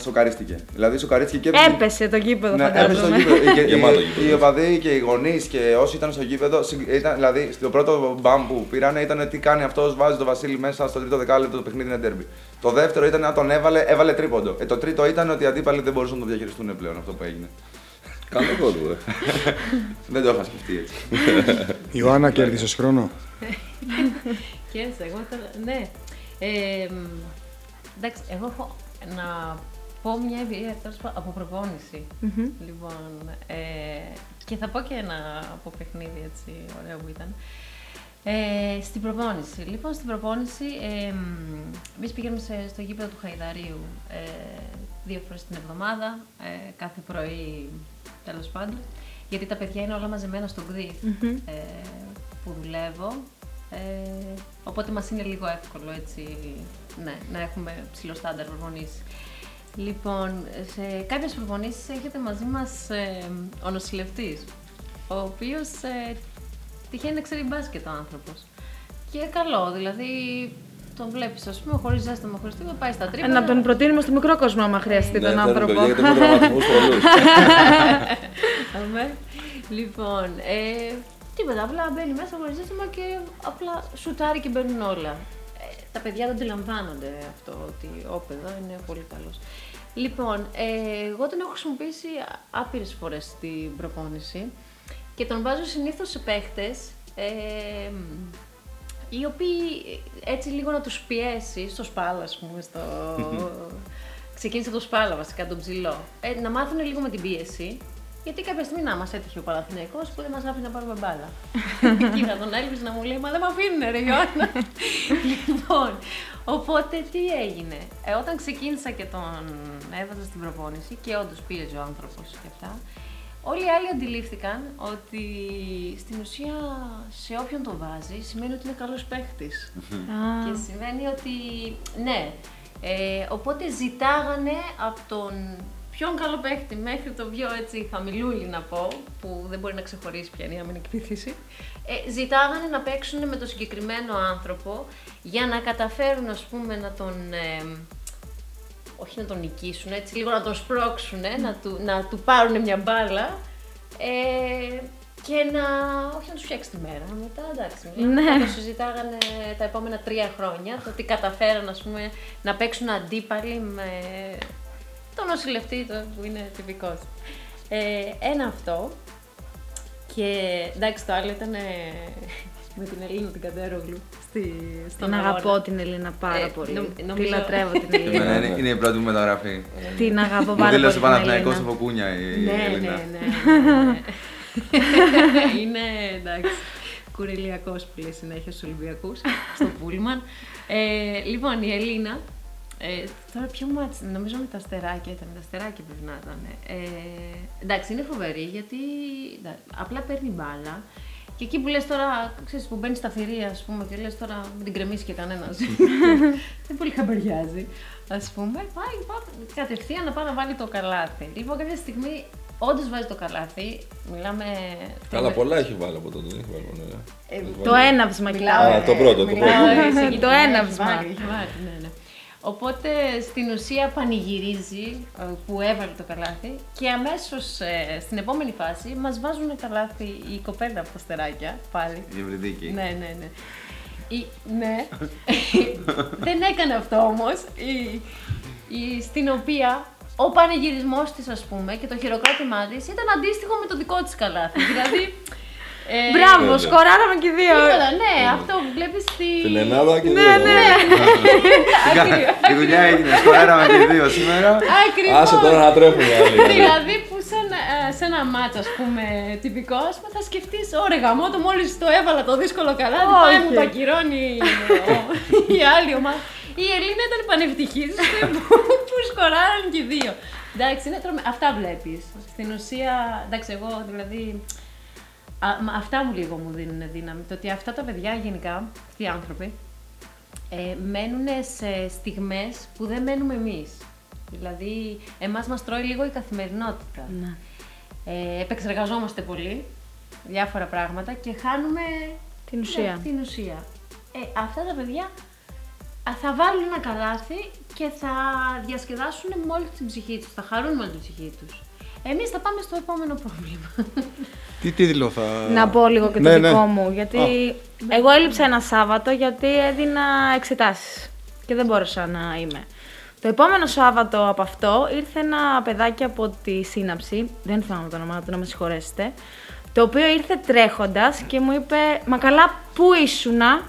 σοκαρίστηκε. Δηλαδή, σοκαρίστηκε και. Έπεσε το γήπεδο, Ναι, έπεσε στο φαντάζομαι. γήπεδο. Οι- οι- Γεμάτο οι- γήπεδο. Οι οπαδοί και οι γονείς και όσοι ήταν στο γήπεδο, συγκ- ήταν, δηλαδή στο πρώτο μπαμ που πήρανε ήταν τι κάνει αυτός, βάζει τον Βασίλη μέσα στο τρίτο δεκάλεπτο το παιχνίδι είναι ντέρμπι. Το δεύτερο ήταν να τον έβαλε, έβαλε τρίποντο. Ε, το τρίτο ήταν ότι οι αντίπαλοι δεν μπορούσαν να το διαχειριστούν πλέον αυτό που έγινε. Καλό κόλπο, ε. δεν το είχα σκεφτεί έτσι. Ιωάννα, κέρδισες χρόνο. Κέρδισα, εγώ ήθελα. Ναι. Ε, μ, εντάξει, εγώ έχω να πω μια εμπειρία τέλος πάντων, από προπόνηση. Λοιπόν, ε, και θα πω και ένα από παιχνίδι έτσι ωραίο που ήταν. Ε, στην προπόνηση. Λοιπόν, στην προπόνηση, ε, εμείς πηγαίνουμε σε- στο γήπεδο του Χαϊδαρίου ε, δύο φορές την εβδομάδα, ε, κάθε πρωί τέλος πάντων. Γιατί τα παιδιά είναι όλα μαζεμένα στο ΚΔΙΦ ε, που δουλεύω. Ε, οπότε μας είναι λίγο εύκολο έτσι, ναι, να έχουμε ψηλό στάνταρ προπονήσεις. Λοιπόν, σε κάποιες προπονήσεις έρχεται μαζί μας ε, ο νοσηλευτής, ο οποίος ε, τυχαίνει να ξέρει μπάσκετ ο άνθρωπος. Και καλό, δηλαδή τον βλέπεις, ας πούμε, χωρίς ζέσταμα, χωρίς τίποτα, πάει στα τρίποντα. Ε, Να τον προτείνουμε στο μικρό κόσμο, άμα χρειαστεί Ναι, τον φέρνει άνθρωπο. παιδιά, γιατί έχουμε τραυματισμούς πολλούς. Αμέ. Λοιπόν, ε, τίποτα, απλά μπαίνει μέσα χωρίς ζέσταμα και απλά σουτάρει και μπαίνουν όλα. Ε, τα παιδιά δεν αντιλαμβάνονται αυτό, ότι ο παιδό είναι πολύ καλός. Λοιπόν, ε, εγώ τον έχω χρησιμοποιήσει άπειρες φορές στην προπόνηση και τον βάζω συνήθως σε παίχτες ε, οι οποίοι έτσι λίγο να τους πιέσει στο σπάλα, ας πούμε, στο... Ξεκίνησε από το σπάλα βασικά, τον ψηλό. Ε, να μάθουν λίγο με την πίεση, γιατί κάποια στιγμή να μας έτυχε ο Παναθηναϊκός που δεν μας άφηνε να πάρουμε μπάλα. και είχα τον Έλβης να μου λέει, μα δεν με αφήνουν ρε Ιωάννα. λοιπόν, οπότε τι έγινε. Ε, όταν ξεκίνησα και τον έβαζα στην προπόνηση και όντως πίεζε ο άνθρωπος και αυτά, Όλοι οι άλλοι αντιλήφθηκαν ότι στην ουσία σε όποιον το βάζει σημαίνει ότι είναι καλός παίχτης. Και σημαίνει ότι ναι. Ε, οπότε ζητάγανε από τον πιο καλό παίχτη μέχρι το πιο έτσι χαμηλούλι να πω, που δεν μπορεί να ξεχωρίσει πια είναι η άμυνη εκπίθηση, ε, ζητάγανε να παίξουν με τον συγκεκριμένο άνθρωπο για να καταφέρουν ας πούμε να τον... ε, όχι να τον νικήσουν, έτσι λίγο να τον σπρώξουν, να, του, να του πάρουν μια μπάλα ε, και να, όχι να τους φτιάξει τη μέρα. Μετά εντάξει, μιλάμε, Ναι. θα το συζητάγανε τα επόμενα τρία χρόνια, το ότι καταφέραν ας πούμε, να παίξουν αντίπαλοι με τον νοσηλευτή το, που είναι τυπικός. Ε, ένα αυτό και εντάξει το άλλο ήταν ε, με την Ελίνα την Καντέρογλου στη, στον Την αγώνα. αγαπώ την Ελίνα πάρα Ε, πολύ. νομ- Τη νομίζω- λατρεύω την Εμένα Ελίνα. είναι, είναι η πρώτη μου μεταγραφή. την αγαπώ Μου πάρα πολύ. δήλωσε την Παναθηναϊκός Ελίνα. από κούνια η Ναι, ναι, Έλληνα. ναι, ναι, ναι. είναι εντάξει. Κουρελιακός που λέει συνέχεια στους Ολυμπιακούς, στο Πούλμαν. Ε, λοιπόν, η Ελίνα, ε, τώρα ποιο μάτς, νομίζω με τα αστεράκια ήταν, με τα αστεράκια πρέπει να ήταν. Ε, εντάξει, είναι φοβερή γιατί εντάξει, απλά παίρνει μπάλα και εκεί που λες τώρα, ξέρεις, που μπαίνεις στα θηρία, ας πούμε, και λες τώρα μην την κρεμίσει και κανένας. δεν πολύ χαμπαριάζει, ας πούμε. Πάει, πάει κατευθείαν να πάει να βάλει το καλάθι. Λοιπόν, κάποια στιγμή όντως βάζει το καλάθι. Μιλάμε. Καλά, πολλά έχει βάλει από τότε. δεν έχει βάλει μόνο, ε. Ε, Έχει Το βάλει. έναυσμα Μιλάω, κοιτάω. Α, το πρώτο, το μιλάω, πρώτο. ε, σε- Το ναι, έναυσμα. έχει βάλει, έχει βάλει, ναι, ναι. Οπότε στην ουσία πανηγυρίζει ε, που έβαλε το καλάθι και αμέσως ε, στην επόμενη φάση μας βάζουν καλάθι η κοπέλα από τα στεράκια πάλι. Η Ευρυδίκη. Ναι, ναι, ναι. Η, ναι. Δεν έκανε αυτό όμως. Η, η, στην οποία ο πανηγυρισμός της, ας πούμε, και το χειροκρότημά της ήταν αντίστοιχο με το δικό της καλάθι. δηλαδή... ε, Μπράβο, Βέβαια. σκοράραμε και δύο. Τίποτα, ναι, αυτό που βλέπεις στη... Την Ελλάδα και Ναι, δύο. ναι. Η δουλειά έγινε. Σκοράραμε και οι δύο σήμερα. Ακριβώς. Άσε τώρα να τρέχουν οι άλλοι. Δηλαδή που σε ένα, ε, σε ένα μάτς, ας πούμε, τυπικό, ας πούμε, θα σκεφτείς, ωραία γαμό το μόλις το έβαλα το δύσκολο καλά, Όχι. πάει μου το ακυρώνει ο- η άλλη ομάδα. Η Ελίνα ήταν πανευτυχής που, που σκοράραν και οι δύο. Εντάξει, είναι τρομε... αυτά βλέπεις. Στην ουσία, εντάξει, εγώ δηλαδή, α, μα αυτά μου λίγο μου δίνουν δύναμη. Το ότι αυτά τα παιδιά γενικά, αυτοί οι άνθρωποι, ε, μένουν σε στιγμές που δεν μένουμε εμείς. Δηλαδή, εμάς μας τρώει λίγο η καθημερινότητα. Ναι. Ε, επεξεργαζόμαστε πολύ διάφορα πράγματα και χάνουμε Την ουσία. ναι, την ουσία. Ε, αυτά τα παιδιά α, θα βάλουν ένα καλάθι και θα διασκεδάσουν με όλη την ψυχή τους, θα χαρούν με όλη την ψυχή τους. Εμείς θα πάμε στο επόμενο πρόβλημα. Τι τίτλο θα. Να πω λίγο και το Ναι, ναι. δικό μου, γιατί εγώ έλειψα ένα Σάββατο γιατί έδινα εξετάσεις και δεν μπόρεσα να είμαι. Το επόμενο Σάββατο από αυτό ήρθε ένα παιδάκι από τη σύναψη, δεν θυμάμαι το όνομά του, να με συγχωρέσετε, το οποίο ήρθε τρέχοντας και μου είπε «Μα καλά, πού ήσουνα»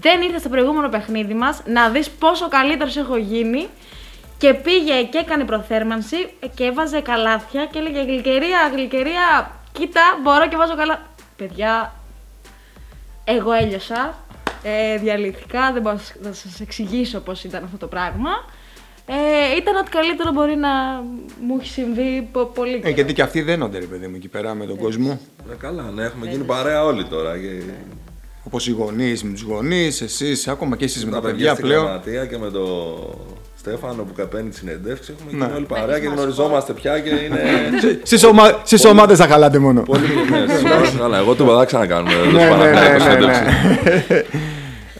δεν ήρθες στο προηγούμενο παιχνίδι μας να δεις πόσο καλύτερος έχω γίνει. Και πήγε και έκανε προθέρμανση και έβαζε καλάθια και έλεγε Γλυκερία, γλυκερία, κοίτα, μπορώ και βάζω καλά. Παιδιά, εγώ έλειωσα. Ε, διαλύθηκα, δεν μπορώ να σας εξηγήσω πώς ήταν αυτό το πράγμα. Ε, ήταν ό,τι καλύτερο μπορεί να μου έχει συμβεί πο- πολύ Ε, καιρό. γιατί και αυτοί δένονται, ρε παιδί μου, εκεί πέρα με τον κόσμο. Ε, καλά, ναι, έχουμε γίνει παρέα όλοι τώρα. Και... Όπως οι γονείς με τους γονείς, εσείς, ακόμα και εσείς με τα τα παιδιά στην πλέον. γραμματεία και με τον Στέφανο που καπαίνει τη συνεντεύξη έχουμε Ναι. γίνει όλοι παρέα και γνωριζόμαστε πια και είναι. Στις ομα... στις ομάδες θα χαλάτε μόνο. Πολύ ναι, στις ομάδες καλά. Εγώ το είπα, θα ξανακάνουμε. ναι, ναι, ναι, ναι, συνέντευξη. ναι.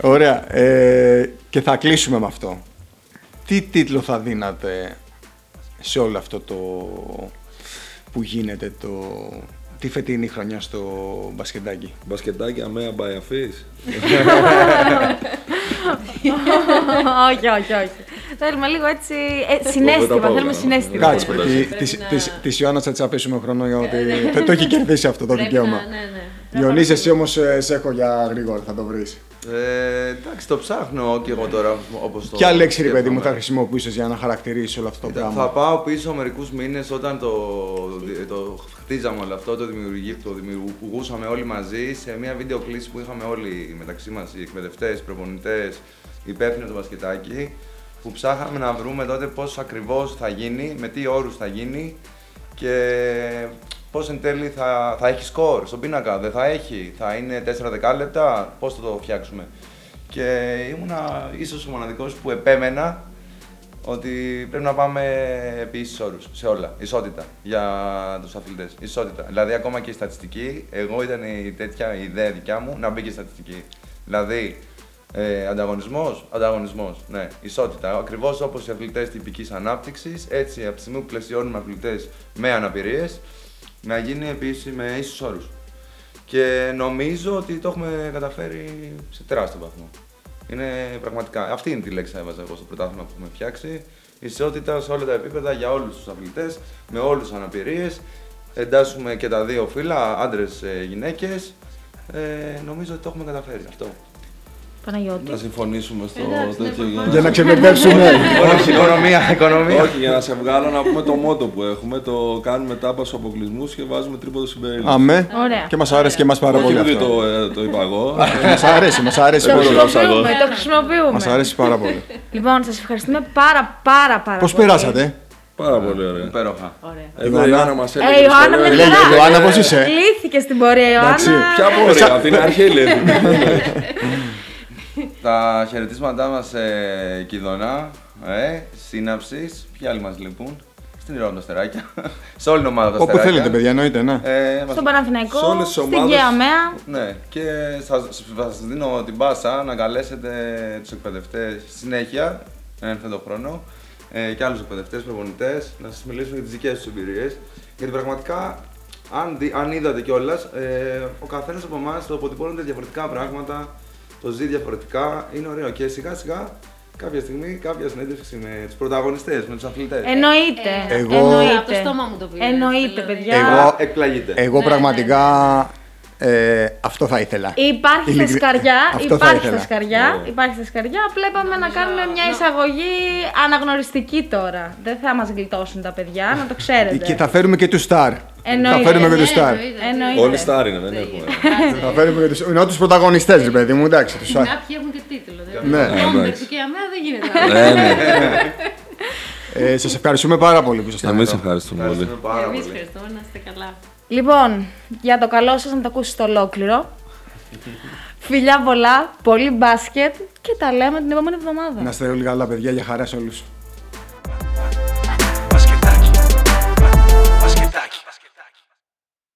Ωραία. Ε, και θα κλείσουμε με αυτό. Τι τίτλο θα δίνατε σε όλο αυτό το που γίνεται το, τη φετινή χρονιά στο μπασκετάκι; Μπασκετάκι αμέα μπαϊαφής. όχι, όχι, όχι. Θέλουμε λίγο έτσι. Ε, συνέστημα, πάω θέλουμε καλά. συνέστημα. Κάτσε, Πρέπει τη- να- της- της- της Ιωάννας θα της αφήσουμε χρόνο γιατί το, το έχει κερδίσει αυτό το Πρέπει δικαίωμα. να- ναι, ναι. Διονύση, εσύ όμως ε, σε έχω για γρήγορα, θα το βρεις. Ε, εντάξει, το ψάχνω και εγώ τώρα όπως το Ποια λέξη, ρε παιδί μου, σκέφτομαι. θα χρησιμοποιήσεις για να χαρακτηρίσεις όλο αυτό το Κοίτα, πράγμα. Θα πάω πίσω μερικούς μήνες όταν το, το χτίζαμε όλο αυτό, το, δημιουργή, το δημιουργούσαμε όλοι μαζί σε μια βίντεο κλήση που είχαμε όλοι μεταξύ μας, οι εκπαιδευτές, οι προπονητές, οι υπεύθυνοι του μπασκετάκι, που ψάχαμε να βρούμε τότε πώς ακριβώς θα γίνει, με τι όρους θα γίνει και πώς εν τέλει θα, θα έχει σκορ στον πίνακα, δεν θα έχει, θα είναι 4 δεκάλεπτα, πώς θα το φτιάξουμε. Και ήμουνα ίσως ο μοναδικός που επέμενα ότι πρέπει να πάμε επί ίσους όρους σε όλα. Ισότητα για τους αθλητές. Ισότητα. Δηλαδή, ακόμα και η στατιστική, εγώ ήταν η τέτοια η ιδέα δικιά μου να μπει και η στατιστική. Δηλαδή, ε, ανταγωνισμός, ανταγωνισμός. Ναι, ισότητα. Ακριβώς όπως οι αθλητές τυπικής ανάπτυξης, έτσι από τη στιγμή που πλαισιώνουμε αθλητές με αναπηρίες, να γίνει επίσης με ίσους όρους. Και νομίζω ότι το έχουμε καταφέρει σε τεράστιο βαθμό. Είναι πραγματικά. Αυτή είναι τη λέξη που έβαζα εγώ στο πρωτάθλημα που έχουμε φτιάξει. Ισότητα σε όλα τα επίπεδα για όλους τους αθλητές, με όλους τους αναπηρίες. Εντάσσουμε και τα δύο φύλλα, άντρες γυναίκες. Ε, νομίζω ότι το έχουμε καταφέρει αυτό. Παναγιώτη. Να συμφωνήσουμε στο Εντάξει, ναι, τέτοιο. προφανώς. Για να ξεπερδέψουμε. Όχι, οικονομία, οικονομία. Όχι, για να σε βγάλω να πούμε το μότο που έχουμε. Το κάνουμε τάπα στους αποκλεισμούς και βάζουμε τρίποδο συμπερίληψη. Αμέ. Ωραία. Και μας αρέσει και εμάς πάρα Όχι πολύ ότι αυτό. το, ε, το είπα εγώ. Μας αρέσει, μας αρέσει Το Δεν πολύ. μπορώ να χρησιμοποιούμε, ψαγώ. το χρησιμοποιούμε. Μας αρέσει πάρα πολύ. Λοιπόν, σας ευχαριστούμε πάρα πάρα πάρα Πώς πολύ. περάσατε; Πάρα πολύ ωραία. Υπέροχα. Ωραία. Εδώ η Ιωάννα μας Ε, έλεγε. η Ιωάννα ιστορίες. με Λέγε, χαρά. Ιωάννα, πώς είσαι; Λύθηκε στην πορεία, η Εντάξει. Ιωάννα. Ποια πορεία, από την αρχή λέει. Τα χαιρετίσματά μας σε Κιδωνά, ε, Σύναψης. Ποιοι άλλοι μας λείπουν; Στην Ηρώνη τα Στεράκια. σε όλη την ομάδα τα Όπου Στεράκια. θέλετε, παιδιά, εννοείται, ναι. Ε, μας- Στον Παναθηναϊκό, σε όλες τις στην ομάδες. Γεαμαία. Ναι, και σας, σας δίνω την πάσα να καλέσετε τους εκπαιδευτές στη συνέχεια, έναν το χρόνο, ε, και άλλους εκπαιδευτές, προπονητές, να σας μιλήσουν για τις δικές τους εμπειρίες. Γιατί πραγματικά, αν, δει- αν είδατε κιόλας, ε, ο καθένας από εμάς το αποτυπώνεται διαφορετικά πράγματα, το ζει διαφορετικά, είναι ωραίο. Και σιγά σιγά, κάποια στιγμή, κάποια συνέντευξη με τους πρωταγωνιστές, με τους αθλητές. Εννοείται. Εγώ- Εννοείται. Από το στόμα μου το πήρε. Εννοείται, δηλαδή. παιδιά. Εγώ- Εκπλαγείτε. Εγώ Ναι, πραγματικά ε, αυτό θα ήθελα. Υπάρχει στα Ειλικρι- σκαριά, Αυτό θα υπάρχει ήθελα. στα σκαριά, Ναι. υπάρχει στα σκαριά. Απλά είπαμε να Νομίζω- κάνουμε μια νο- εισαγωγή αναγνωριστική τώρα. Δεν θα μας γλιτώσουν τα παιδιά, να το ξέρετε. Και θα φέρουμε και τους Σταρ. Εννοείται. Θα φέρουμε και τους Ναι, Σταρ. εννοείται. Εννοείται. Όλοι στάρ είναι, δεν έχουμε. Θα φέρουμε και τους... Ενώ τους πρωταγωνιστές, ρε παιδί μου, εντάξει, τους Σταρ. Κάποιοι έχουν και τίτλο. Ναι. Ναι, εντάξει. και αμέα δεν γίνεται. Ναι, ναι. Ε, σας ευχαριστούμε πάρα πολύ που ήσασταν Εμείς εδώ. ευχαριστούμε πολύ. Ευχαριστούμε πάρα Εμείς πολύ. ευχαριστούμε να είστε καλά. Λοιπόν, για το καλό σας να το ακούσεις το ολόκληρο. Φιλιά πολλά, πολύ μπάσκετ και τα λέμε την επόμενη εβδομάδα. Να είστε όλοι καλά, παιδιά, για χαράς σε όλους.